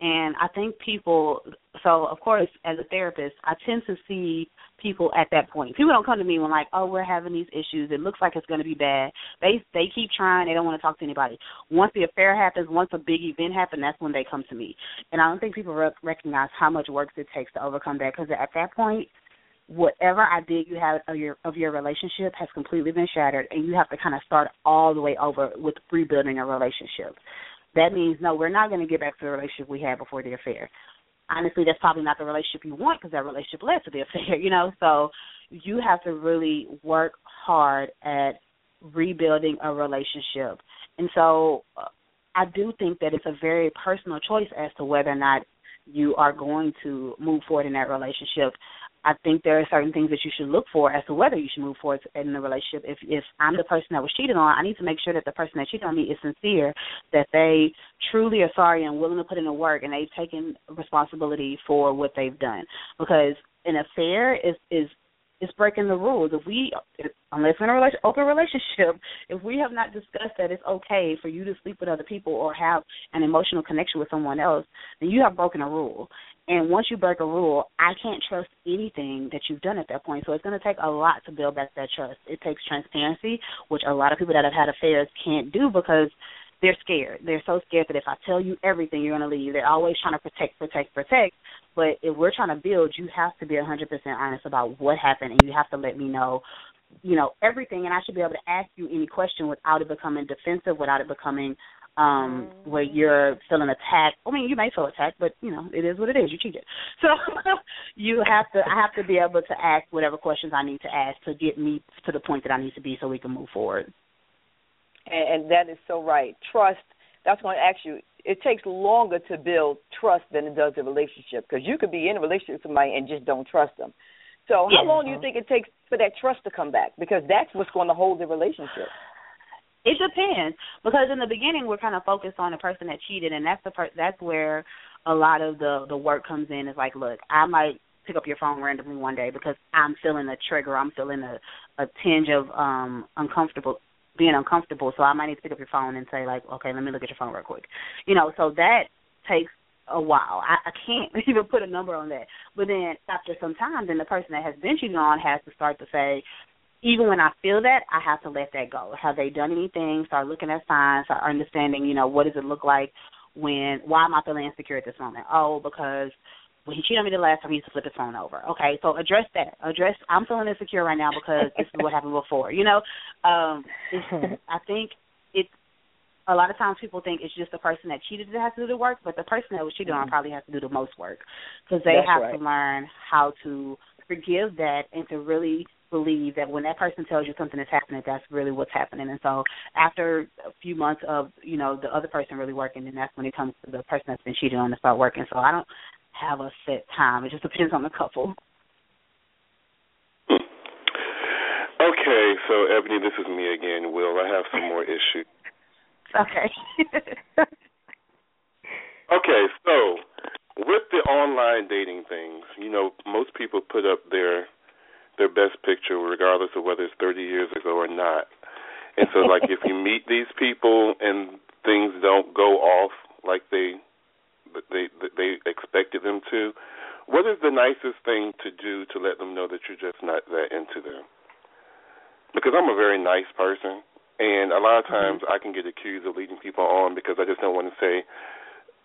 And I think people so of course as a therapist I tend to see people at that point. People don't come to me when like, oh, we're having these issues. It looks like it's going to be bad. They they keep trying. They don't want to talk to anybody. Once the affair happens, once a big event happens, that's when they come to me. And I don't think people re- recognize how much work it takes to overcome that because at that point, whatever idea you have of your of your relationship has completely been shattered, and you have to kind of start all the way over with rebuilding a relationship. That means no, we're not going to get back to the relationship we had before the affair. Honestly, that's probably not the relationship you want because that relationship led to the affair, you know. So you have to really work hard at rebuilding a relationship, and so uh, I do think that it's a very personal choice as to whether or not you are going to move forward in that relationship. I think there are certain things that you should look for as to whether you should move forward in the relationship. If if I'm the person that was cheated on, I need to make sure that the person that cheated on me is sincere, that they truly are sorry and willing to put in the work, and they've taken responsibility for what they've done. Because an affair is is is breaking the rules. If we, if, unless in a relation, open relationship, if we have not discussed that it's okay for you to sleep with other people or have an emotional connection with someone else, then you have broken a rule. And once you break a rule, I can't trust anything that you've done at that point. So it's going to take a lot to build back that trust. It takes transparency, which a lot of people that have had affairs can't do because they're scared. They're so scared that if I tell you everything, you're going to leave. They're always trying to protect, protect, protect. But if we're trying to build, you have to be 100% honest about what happened, and you have to let me know, you know, everything. And I should be able to ask you any question without it becoming defensive, without it becoming um where you're feeling attacked. I mean, you may feel attacked, but you know, it is what it is. You cheated. So you have to I have to be able to ask whatever questions I need to ask to get me to the point that I need to be so we can move forward and, and that is so right. Trust. That's going to ask you. It takes longer to build trust than it does a relationship because you could be in a relationship with somebody and just don't trust them. So, how long do you think it takes for that trust to come back? Because that's what's going to hold the relationship. It depends because in the beginning we're kind of focused on the person that cheated, and that's the per- that's where a lot of the the work comes in. Is like, look, I might pick up your phone randomly one day because I'm feeling a trigger, I'm feeling a a tinge of um uncomfortable being uncomfortable. So I might need to pick up your phone and say like, okay, let me look at your phone real quick. You know, so that takes a while. I, I can't even put a number on that. But then after some time, then the person that has been cheating on has to start to say, even when I feel that, I have to let that go. Have they done anything? Start looking at signs, start understanding, you know, what does it look like when why am I feeling insecure at this moment? Oh, because when he cheated on me the last time, he used to flip his phone over. Okay, so address that. Address. I'm feeling insecure right now because this is what happened before. You know, um, it's, I think it's a lot of times people think it's just the person that cheated that has to do the work, but the person that was cheated on probably has to do the most work because they That's have right. to learn how to forgive that and to really believe that when that person tells you something is happening, that's really what's happening. And so after a few months of, you know, the other person really working, then that's when it comes to the person that's been cheated on to start working. So I don't have a set time. It just depends on the couple. Okay, so Eboni, this is me again. Will I have some more issues? Okay. okay, so with the online dating things, you know, most people put up their their best picture regardless of whether it's 30 years ago or not. And so like if you meet these people and things don't go off like they they they expected them to. What is the nicest thing to do to let them know that you're just not that into them? Because I'm a very nice person, and a lot of Mm-hmm. times I can get accused of leading people on because I just don't want to say,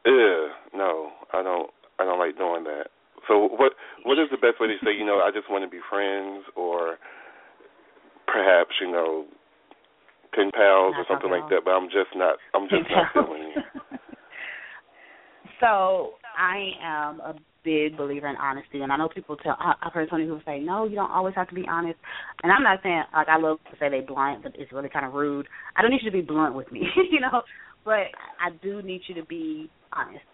"Ugh, no, I don't, I don't like doing that." So what what is the best way to say, you know, I just want to be friends, or perhaps you know, ten pounds or something like that, but I'm just not. I'm just not feeling it. so I am a big believer in honesty, and I know people tell. I've heard so many people say, "No, you don't always have to be honest." And I'm not saying like I love to say they blunt, but it's really kind of rude. I don't need you to be blunt with me, you know, but I do need you to be honest.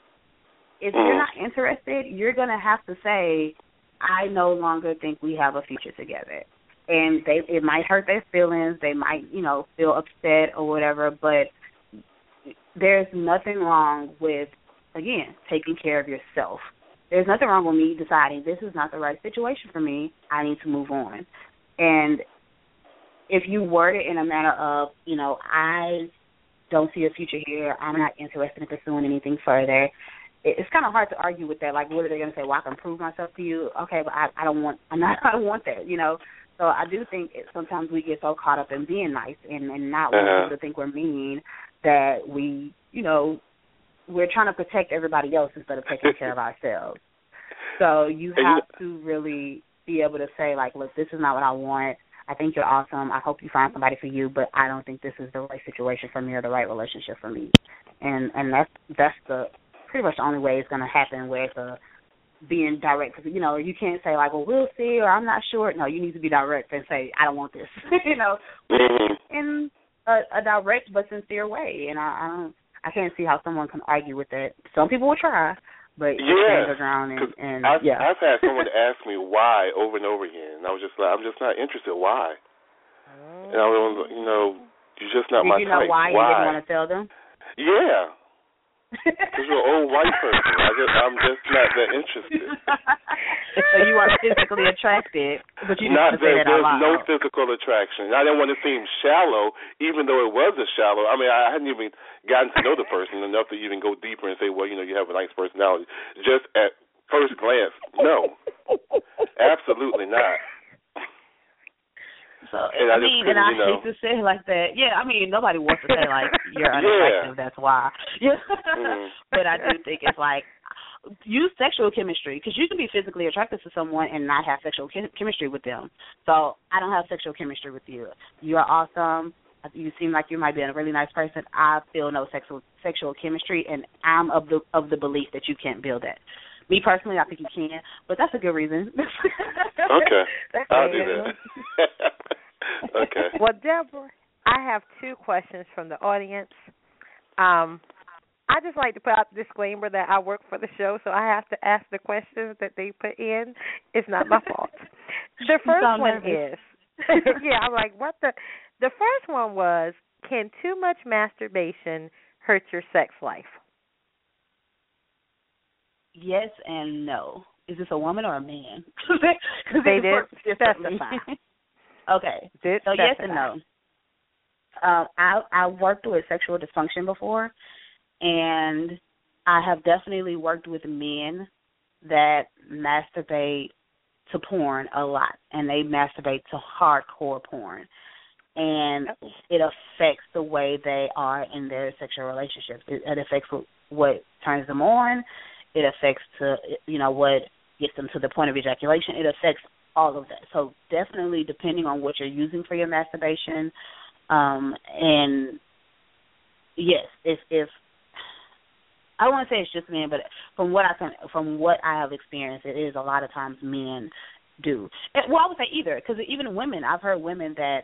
If you're not interested, you're gonna have to say, "I no longer think we have a future together." And they it might hurt their feelings. They might, you know, feel upset or whatever, but there's nothing wrong with again taking care of yourself there's nothing wrong with me deciding this is not the right situation for me. I need to move on. And if you word it in a manner of, you know, I don't see a future here. I'm not interested in pursuing anything further. It's kind of hard to argue with that. Like, what are they going to say? Well, I can prove myself to you. Okay, but I, I don't want. I'm not. I don't want that. You know. So I do think it, sometimes we get so caught up in being nice and and not wanting Uh-huh. people to think we're mean that we, you know, we're trying to protect everybody else instead of taking care of ourselves. So you have to really be able to say like, look, this is not what I want. I think you're awesome. I hope you find somebody for you, but I don't think this is the right situation for me or the right relationship for me. And and that's that's the pretty much the only way it's going to happen where it's a being direct because you know you can't say like well we'll see or I'm not sure no you need to be direct and say I don't want this you know Mhm. in a, a direct but sincere way and I, I don't I can't see how someone can argue with that some people will try but you Yeah, your ground and, and I've, yeah I've had someone ask me why over and over again, and I was just like, I'm just not interested. Why? And I was, you know, you're just not did my you know type. why, you didn't want to tell them Yeah, because you're an old white person. I just, I'm just not that interested. so you are physically attracted but you not need to say that that there's no loud physical attraction. I didn't want to seem shallow, even though it was a shallow. I mean, I hadn't even gotten to know the person enough to even go deeper and say, well, you know, you have a nice personality. Just at first glance, no, absolutely not. So And I, I mean, and I you know- hate to say it like that. Yeah, I mean, nobody wants to say like you're Yeah. unattractive. That's why. Yeah. Mhm. but I do think it's like use sexual chemistry because you can be physically attracted to someone and not have sexual chem- chemistry with them. So I don't have sexual chemistry with you. You are awesome. You seem like you might be a really nice person. I feel no sexual sexual chemistry, and I'm of the of the belief that you can't build that. Me personally, I think you can, but that's a good reason. Okay, That's I'll do that. okay. Well, Debra, I have two questions from the audience. Um, I just like to put out the disclaimer that I work for the show, so I have to ask the questions that they put in. It's not my fault. The first one nervous. is, yeah, I'm like, what the? The first one was, can too much masturbation hurt your sex life? Yes and no. Is this a woman or a man? 'Cause They did specify. okay. Did So yes and no. Um, I I worked with sexual dysfunction before, and I have definitely worked with men that masturbate to porn a lot, and they masturbate to hardcore porn, and it affects the way they are in their sexual relationships. It, it affects what turns them on. It affects to you know what gets them to the point of ejaculation. It affects all of that. So definitely, depending on what you're using for your masturbation, um, and yes, if if I don't want to say it's just men, but from what I can, from what I have experienced, it is a lot of times men do. Well, I would say either, because even women, I've heard women that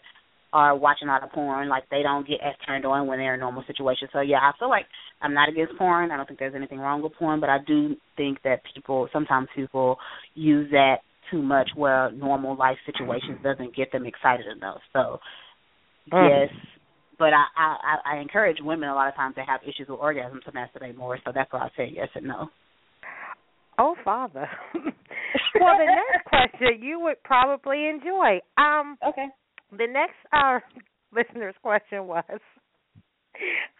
are watching a lot of porn, like they don't get as turned on when they're in normal situations. So yeah, I feel like I'm not against porn. I don't think there's anything wrong with porn, but I do think that people sometimes people use that too much where normal life situations doesn't get them excited enough. So Mm. yes, but I, I I encourage women a lot of times that have issues with orgasm to masturbate more. So that's why I say yes and no. Oh, Father. well, the next question you would probably enjoy. Um, okay. The next uh, listener's question was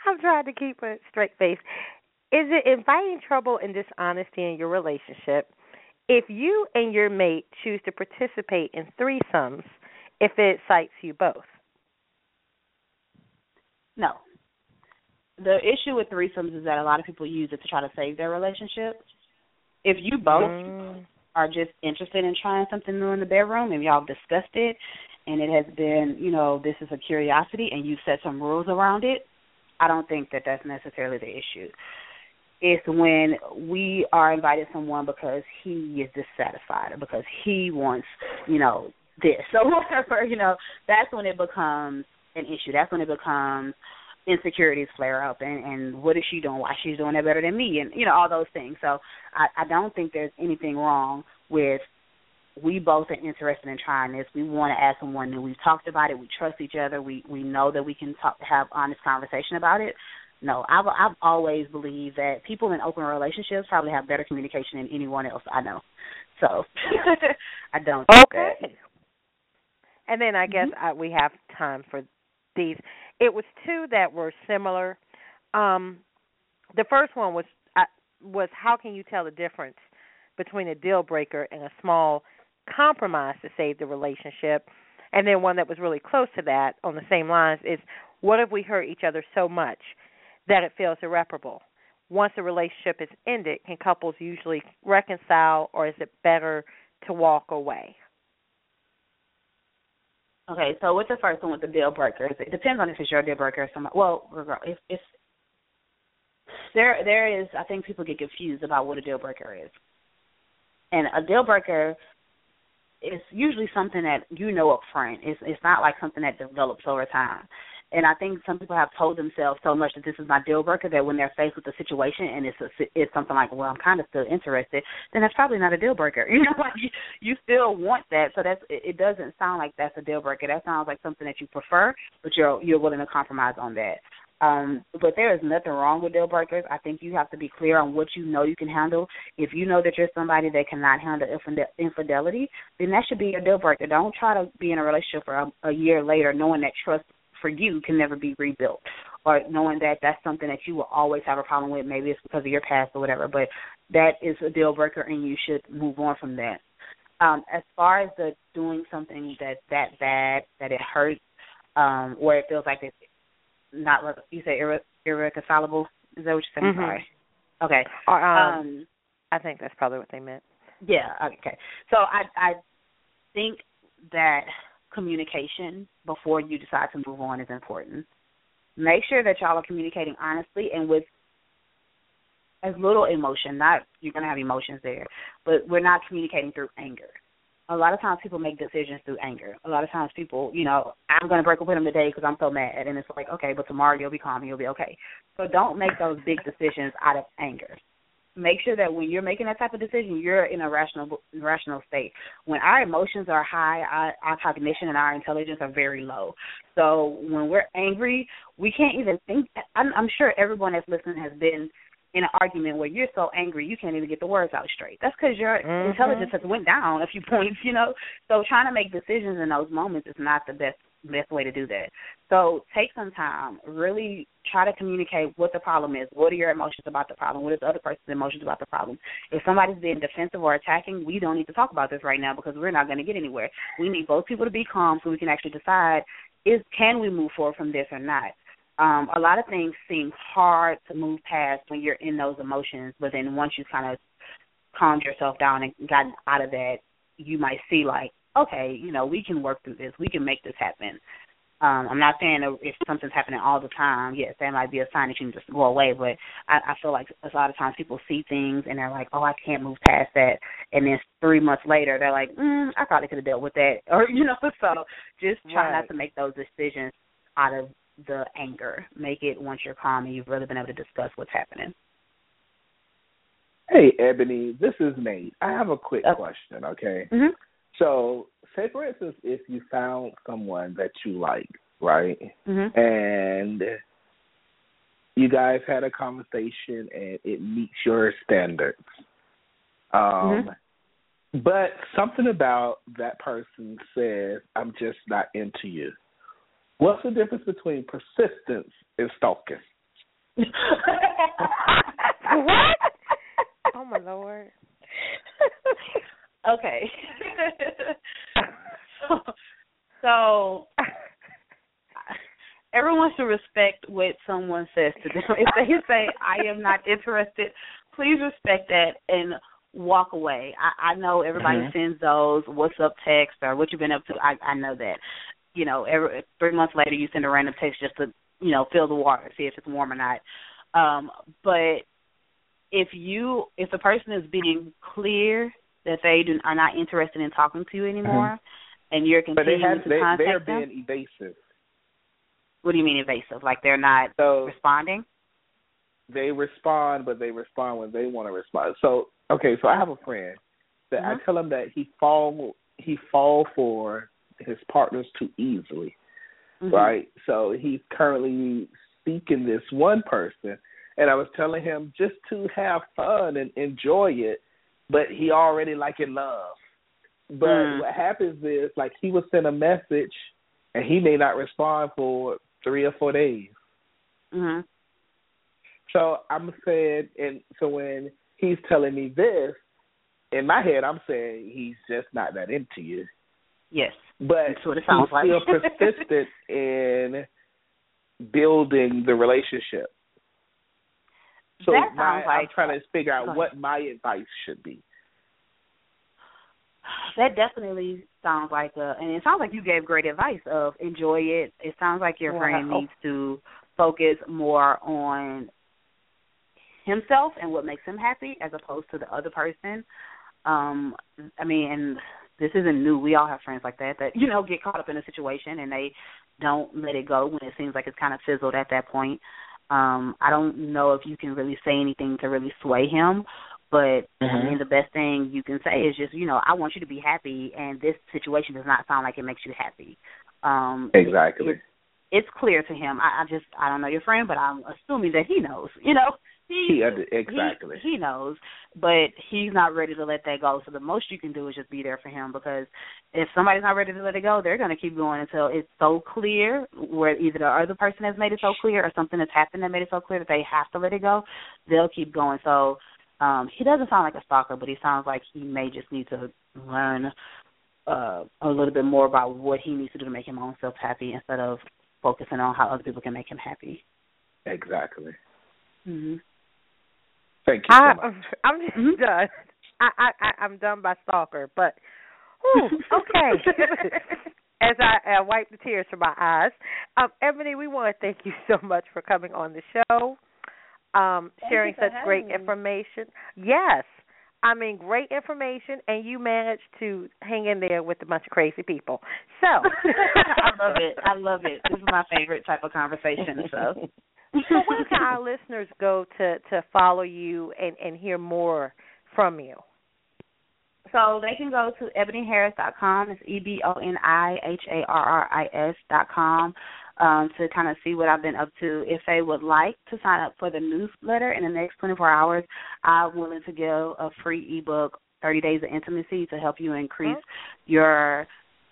I'm trying to keep a straight face. Is it inviting trouble and dishonesty in your relationship if you and your mate choose to participate in threesomes if it excites you both? No. The issue with threesomes is that a lot of people use it to try to save their relationship. If you both Mm. are just interested in trying something new in the bedroom and y'all have discussed it and it has been, you know, this is a curiosity and you set some rules around it, I don't think that that's necessarily the issue. It's when we are invited someone because he is dissatisfied or because he wants, you know, this or whatever, you know, that's when it becomes an issue. That's when it becomes insecurities flare up and and what is she doing why she's doing it better than me and you know all those things so i i don't think there's anything wrong with we both are interested in trying this. We want to add someone new. We've talked about it. We trust each other. We we know that we can talk have honest conversation about it. No i've i've always believed that people in open relationships probably have better communication than anyone else i know. So i don't okay that. and then i guess mm-hmm. I, we have time for these. It was two that were similar. Um, the first one was uh, was how can you tell the difference between a deal breaker and a small compromise to save the relationship? And then one that was really close to that on the same lines is what if we hurt each other so much that it feels irreparable? Once a relationship is ended, can couples usually reconcile or is it better to walk away? Okay, so with the first one with the deal breakers, it depends on if it's your deal breaker or somebody. Well, if if there there is, I think people get confused about what a deal breaker is, and a deal breaker is usually something that you know up front. It's it's not like something that develops over time. And I think some people have told themselves so much that this is my deal breaker that when they're faced with a situation and it's a, it's something like, well, I'm kind of still interested, then that's probably not a deal breaker. You know, like you, you still want that, so that's it, it doesn't sound like that's a deal breaker. That sounds like something that you prefer, but you're you're willing to compromise on that. Um, but there is nothing wrong with deal breakers. I think you have to be clear on what you know you can handle. If you know that you're somebody that cannot handle infidelity, then that should be your deal breaker. Don't try to be in a relationship for a, a year later knowing that trust for you can never be rebuilt or knowing that that's something that you will always have a problem with maybe it's because of your past or whatever but that is a deal breaker and you should move on from that um as far as the doing something that's that bad that it hurts um where it feels like it's not you say irre- irreconcilable is that what you're saying mm-hmm. sorry okay or, um, um i think that's probably what they meant yeah okay so i i think that communication before you decide to move on is important. Make sure that y'all are communicating honestly and with as little emotion. Not you're gonna have emotions there, but we're not communicating through anger. A lot of times people make decisions through anger. A lot of times people, you know, I'm going to break up with him today because I'm so mad, and it's like, okay, but tomorrow you'll be calm and you'll be okay. So don't make those big decisions out of anger make sure that when you're making that type of decision, you're in a rational rational state. When our emotions are high, our, our cognition and our intelligence are very low. So when we're angry, we can't even think. I'm, I'm sure everyone that's listening has been in an argument where you're so angry you can't even get the words out straight. That's because your mm-hmm. intelligence has went down a few points, you know. So trying to make decisions in those moments is not the best best way to do that. So take some time, really try to communicate what the problem is. What are your emotions about the problem? What is the other person's emotions about the problem? If somebody's being defensive or attacking, we don't need to talk about this right now because we're not going to get anywhere. We need both people to be calm so we can actually decide is can we move forward from this or not. Um, a lot of things seem hard to move past when you're in those emotions, but then once you kind of calmed yourself down and gotten out of that, you might see like, okay, you know, we can work through this. We can make this happen. Um, I'm not saying if something's happening all the time, yes, that might be a sign that you can just go away. But I, I feel like a lot of times people see things and they're like, "Oh, I can't move past that," and then three months later they're like, mm, "I probably could have dealt with that," or you know. So just try right. not to make those decisions out of the anger. Make it once you're calm and you've really been able to discuss what's happening. Hey, Eboni, this is Nate. I have a quick okay. question, okay? Mm-hmm. So, say for instance, if you found someone that you like, right, mm-hmm. and you guys had a conversation and it meets your standards, um, mm-hmm. but something about that person says, "I'm just not into you." What's the difference between persistence and stalking? what? Oh my lord. okay. so, so everyone should respect what someone says to them. If they say I am not interested, please respect that and walk away. I, I know everybody Mhm. sends those what's up text or what you've been up to. I, I know that. You know, every three months later you send a random text just to, you know, feel the water, see if it's warm or not. Um, but if you if the person is being clear that they do, are not interested in talking to you anymore and you're Mm-hmm. But they continuing have to they contact they're them, being evasive. what do you mean evasive? Like they're not So responding? they respond, but they respond when they want to respond. So okay, so I have a friend that I Mhm. tell him that he fall he fall for his partners too easily, Mhm. right? So he's currently seeking this one person, and I was telling him just to have fun and enjoy it, but he already like in love. But Mm. what happens is like he will send a message, and he may not respond for three or four days. Mhm. So I'm saying, and so when he's telling me this, in my head, I'm saying he's just not that into you. Yes. But That's what it sounds like. still persistent in building the relationship. So That sounds my, I'm trying to figure out what my advice should be. That definitely sounds like a, and it sounds like you gave great advice of enjoy it. It sounds like your friend needs to focus more on himself and what makes him happy as opposed to the other person. Um, I mean, and this isn't new. We all have friends like that that you know get caught up in a situation and they don't let it go when it seems like it's kind of fizzled at that point. Um, I don't know if you can really say anything to really sway him, but I Mhm. mean the best thing you can say is just you know I want you to be happy, and this situation does not sound like it makes you happy. Um, Exactly. It, it's clear to him. I, I just I don't know your friend, but I'm assuming that he knows. You know, he He exactly. he, he knows, but he's not ready to let that go. So the most you can do is just be there for him because if somebody's not ready to let it go, they're going to keep going until it's so clear where either the other person has made it so clear or something has happened that made it so clear that they have to let it go. They'll keep going. So um he doesn't sound like a stalker, but he sounds like he may just need to learn uh a little bit more about what he needs to do to make him own self happy instead of focusing on how other people can make him happy. Exactly. Mhm. Thank you so I, much. I'm just done. I, I, I I'm done by stalker, but whew, okay. As I, I wipe the tears from my eyes, um, Eboni, we want to thank you so much for coming on the show, um, Thank sharing such great me. information. Yes, I mean great information, and you managed to hang in there with a bunch of crazy people. So I love it. I love it. This is my favorite type of conversation. So so where can our listeners go to to follow you and and hear more from you? So they can go to eboniharris.com. It's e b o n i h a r r i s dot com um, to kind of see what I've been up to. If they would like to sign up for the newsletter in the next 24 hours, I'm willing to give a free ebook, 30 Days of Intimacy, to help you increase your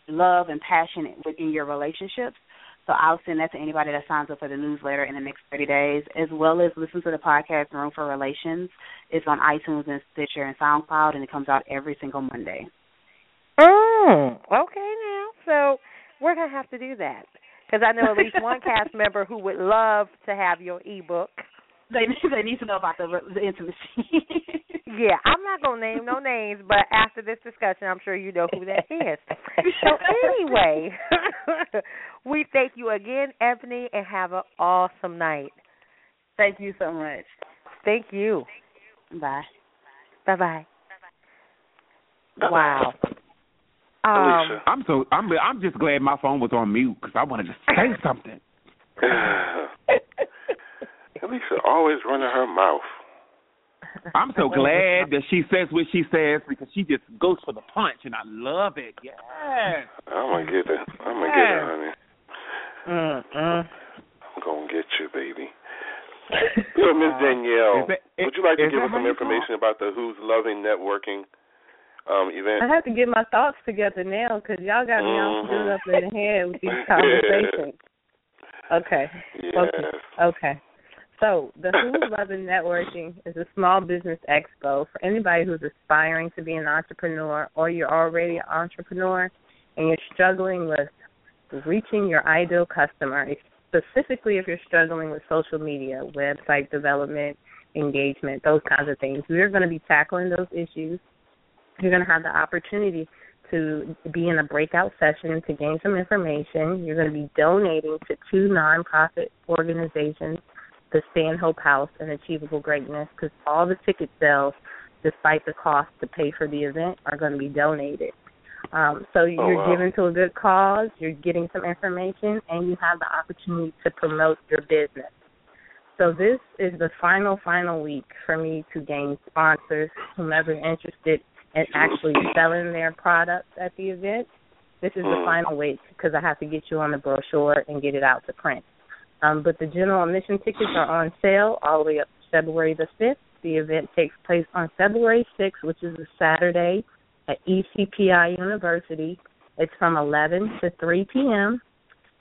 love and passion within your relationships. So I'll send that to anybody that signs up for the newsletter in the next 30 days, as well as listen to the podcast Room for Relations. It's on iTunes and Stitcher and SoundCloud, and it comes out every single Monday. Mm, okay, now. So we're gonna have to do that because I know at least one cast member who would love to have your ebook. They they need to know about the the intimacy. Yeah, I'm not gonna name no names, but after this discussion, I'm sure you know who that is. So anyway, we thank you again, Eboni, and have an awesome night. Thank you so much. Thank you. Bye. Bye bye. Wow. Um, I'm so I'm I'm just glad my phone was on mute because I wanted to say something. Alicia always running her mouth. I'm so glad that she says what she says because she just goes for the punch, and I love it. Yes. I'm gonna get it. I'm gonna get it, honey. Mm-mm. I'm gonna get you, baby. So, Miss Danielle, Is that- would you like to give us some information about the Who's Loving Networking um, event? I have to get my thoughts together now because y'all got me all screwed up in the head with these conversations. Okay. Yes. Okay. Okay. So the Who's Loving Networking is a small business expo for anybody who's aspiring to be an entrepreneur or you're already an entrepreneur and you're struggling with reaching your ideal customer, specifically if you're struggling with social media, website development, engagement, those kinds of things. We're going to be tackling those issues. You're going to have the opportunity to be in a breakout session to gain some information. You're going to be donating to two nonprofit organizations, the Stanhope House and Achievable Greatness, because all the ticket sales, despite the cost to pay for the event, are going to be donated. Um, so you're oh, wow. giving to a good cause, you're getting some information, and you have the opportunity to promote your business. So this is the final, final week for me to gain sponsors, whomever interested in actually selling their products at the event. This is the final week because I have to get you on the brochure and get it out to print. Um, but the general admission tickets are on sale all the way up to February the 5th. The event takes place on February 6th, which is a Saturday at ECPI University. It's from 11 to 3 p.m.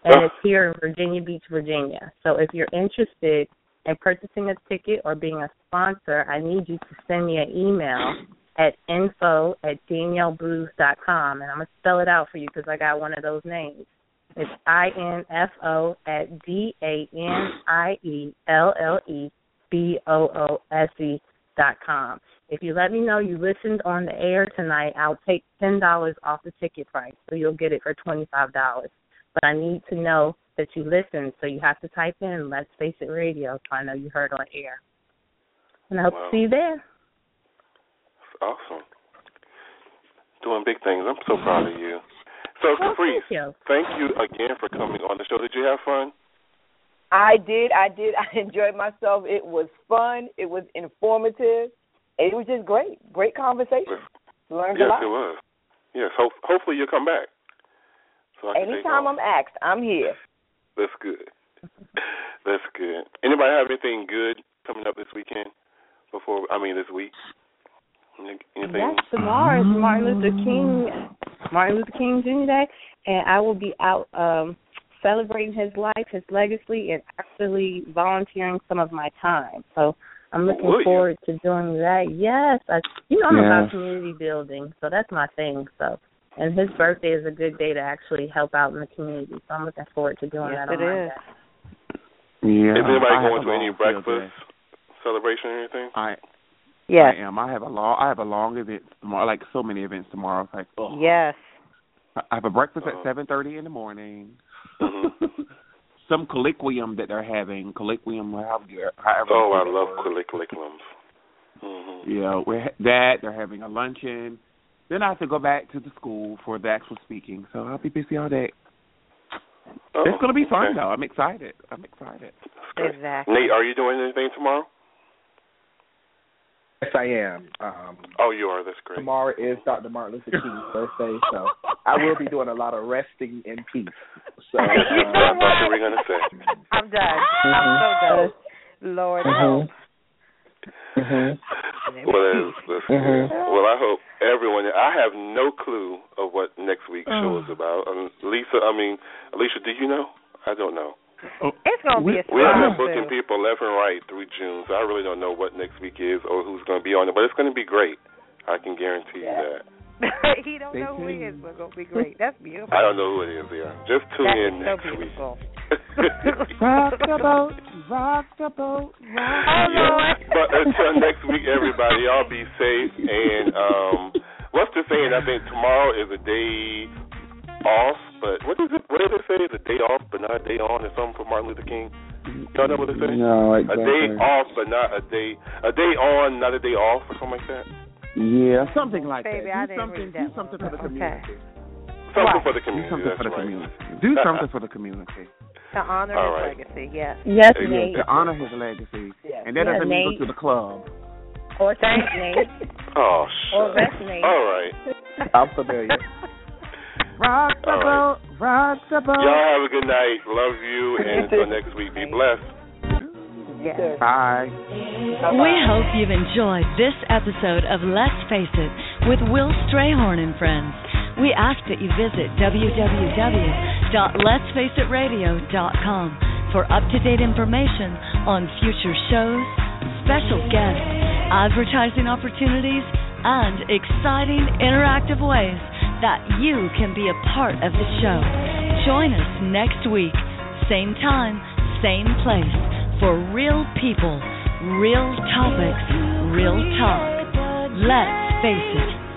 and it's here in Virginia Beach, Virginia. So if you're interested in purchasing a ticket or being a sponsor, I need you to send me an email at info at danielleboose.com. And I'm going to spell it out for you because I got one of those names. It's I N F O at D A N I E L L E B O O S E dot com. If you let me know you listened on the air tonight, I'll take ten dollars off the ticket price, so you'll get it for twenty five dollars. But I need to know that you listened, so you have to type in "Let's Face It Radio" so I know you heard on air. And I hope Wow. to see you there. That's Awesome. Doing big things. I'm so proud of you. So, Well, Caprice, thank you. thank you again for coming on the show. Did you have fun? I did, I did. I enjoyed myself. It was fun. It was informative. It was just great. Great conversation. Learned yes, a lot. it was. Yes. Hope, hopefully you'll come back. So I can take Anytime. I'm asked, I'm here. That's good. That's good. Anybody have anything good coming up this weekend? Before I mean this week. Any- Anything? Yes, tomorrow is Martin Luther King Martin Luther King Jr. Day, and I will be out um celebrating his life, his legacy, and actually volunteering some of my time. So I'm looking Will you? forward to doing that. Yes, I, you know I'm Yeah. about community building, so that's my thing. So, and his birthday is a good day to actually help out in the community. So I'm looking forward to doing Yes, that on it Monday. is. Yeah. Is anybody I going to any breakfast day. celebration or anything? I Yes. I am. I have a long I have a long event tomorrow like so many events tomorrow. It's like oh. Yes. I have a breakfast Uh-huh. at seven thirty in the morning. Mhm. Some colloquium that they're having, colloquium however you- however. you Oh, I love colloquiums. curriculums. Mm-hmm. Yeah, we're ha- that they're having a luncheon. Then I have to go back to the school for the actual speaking, so I'll be busy all day. Oh, it's gonna be fun okay. though. I'm excited. I'm excited. Exactly. Nate, are you doing anything tomorrow? Yes, I am. Um, Oh, you are. That's great. tomorrow is Dr. Martin Luther King's birthday, so I will be doing a lot of resting in peace. So, That's what I uh, thought you were gonna say. I'm done. I'm so done. Lord help. Mhm. Well, that's, that's good. Well, I hope everyone. I have no clue of what next week's show Oh. is about. Um, Lisa, I mean, Alicia, do you know? I don't know. It's gonna be a We have been surprise. booking people left and right through June, so I really don't know what next week is or who's going to be on it. But it's going to be great. I can guarantee you that. he don't Stay know who he is, but it's gonna be great. That's beautiful. I don't know who it is. Yeah, just tune That in is so next week. Rock the boat, rock the boat, rock. the yeah. But until next week, everybody, y'all be safe. And um, what's the saying? I think tomorrow is a day off, but what is it? What did it say? It's a day off, but not a day on, or something for Martin Luther King. Y'all know what it says? No, exactly. A day off, but not a day. A day on, not a day off, or something like that. Yeah. Something like Baby, that. I Do didn't something. read that Do something one. for the Okay. community. Something Right. for the Do community. something for the right. community. Do something for the community. To honor All his right. legacy, yes. Yes, There Nate. To honor his legacy, Yes. and that Yeah, doesn't mean go to the club. Or thanks, Nate. Oh, Or shit. rest, Nate. All right. I'm familiar. Rock the All right. boat, rock the boat. Y'all have a good night. Love you, and until next week, be blessed. yes. Bye. We hope you've enjoyed this episode of Let's Face It with Will Strayhorn and friends. We ask that you visit www.letsfaceitradio.com for up-to-date information on future shows, special guests, advertising opportunities, and exciting interactive ways that you can be a part of the show. Join us next week, same time, same place, for real people, Real topics, real talk. Let's face it.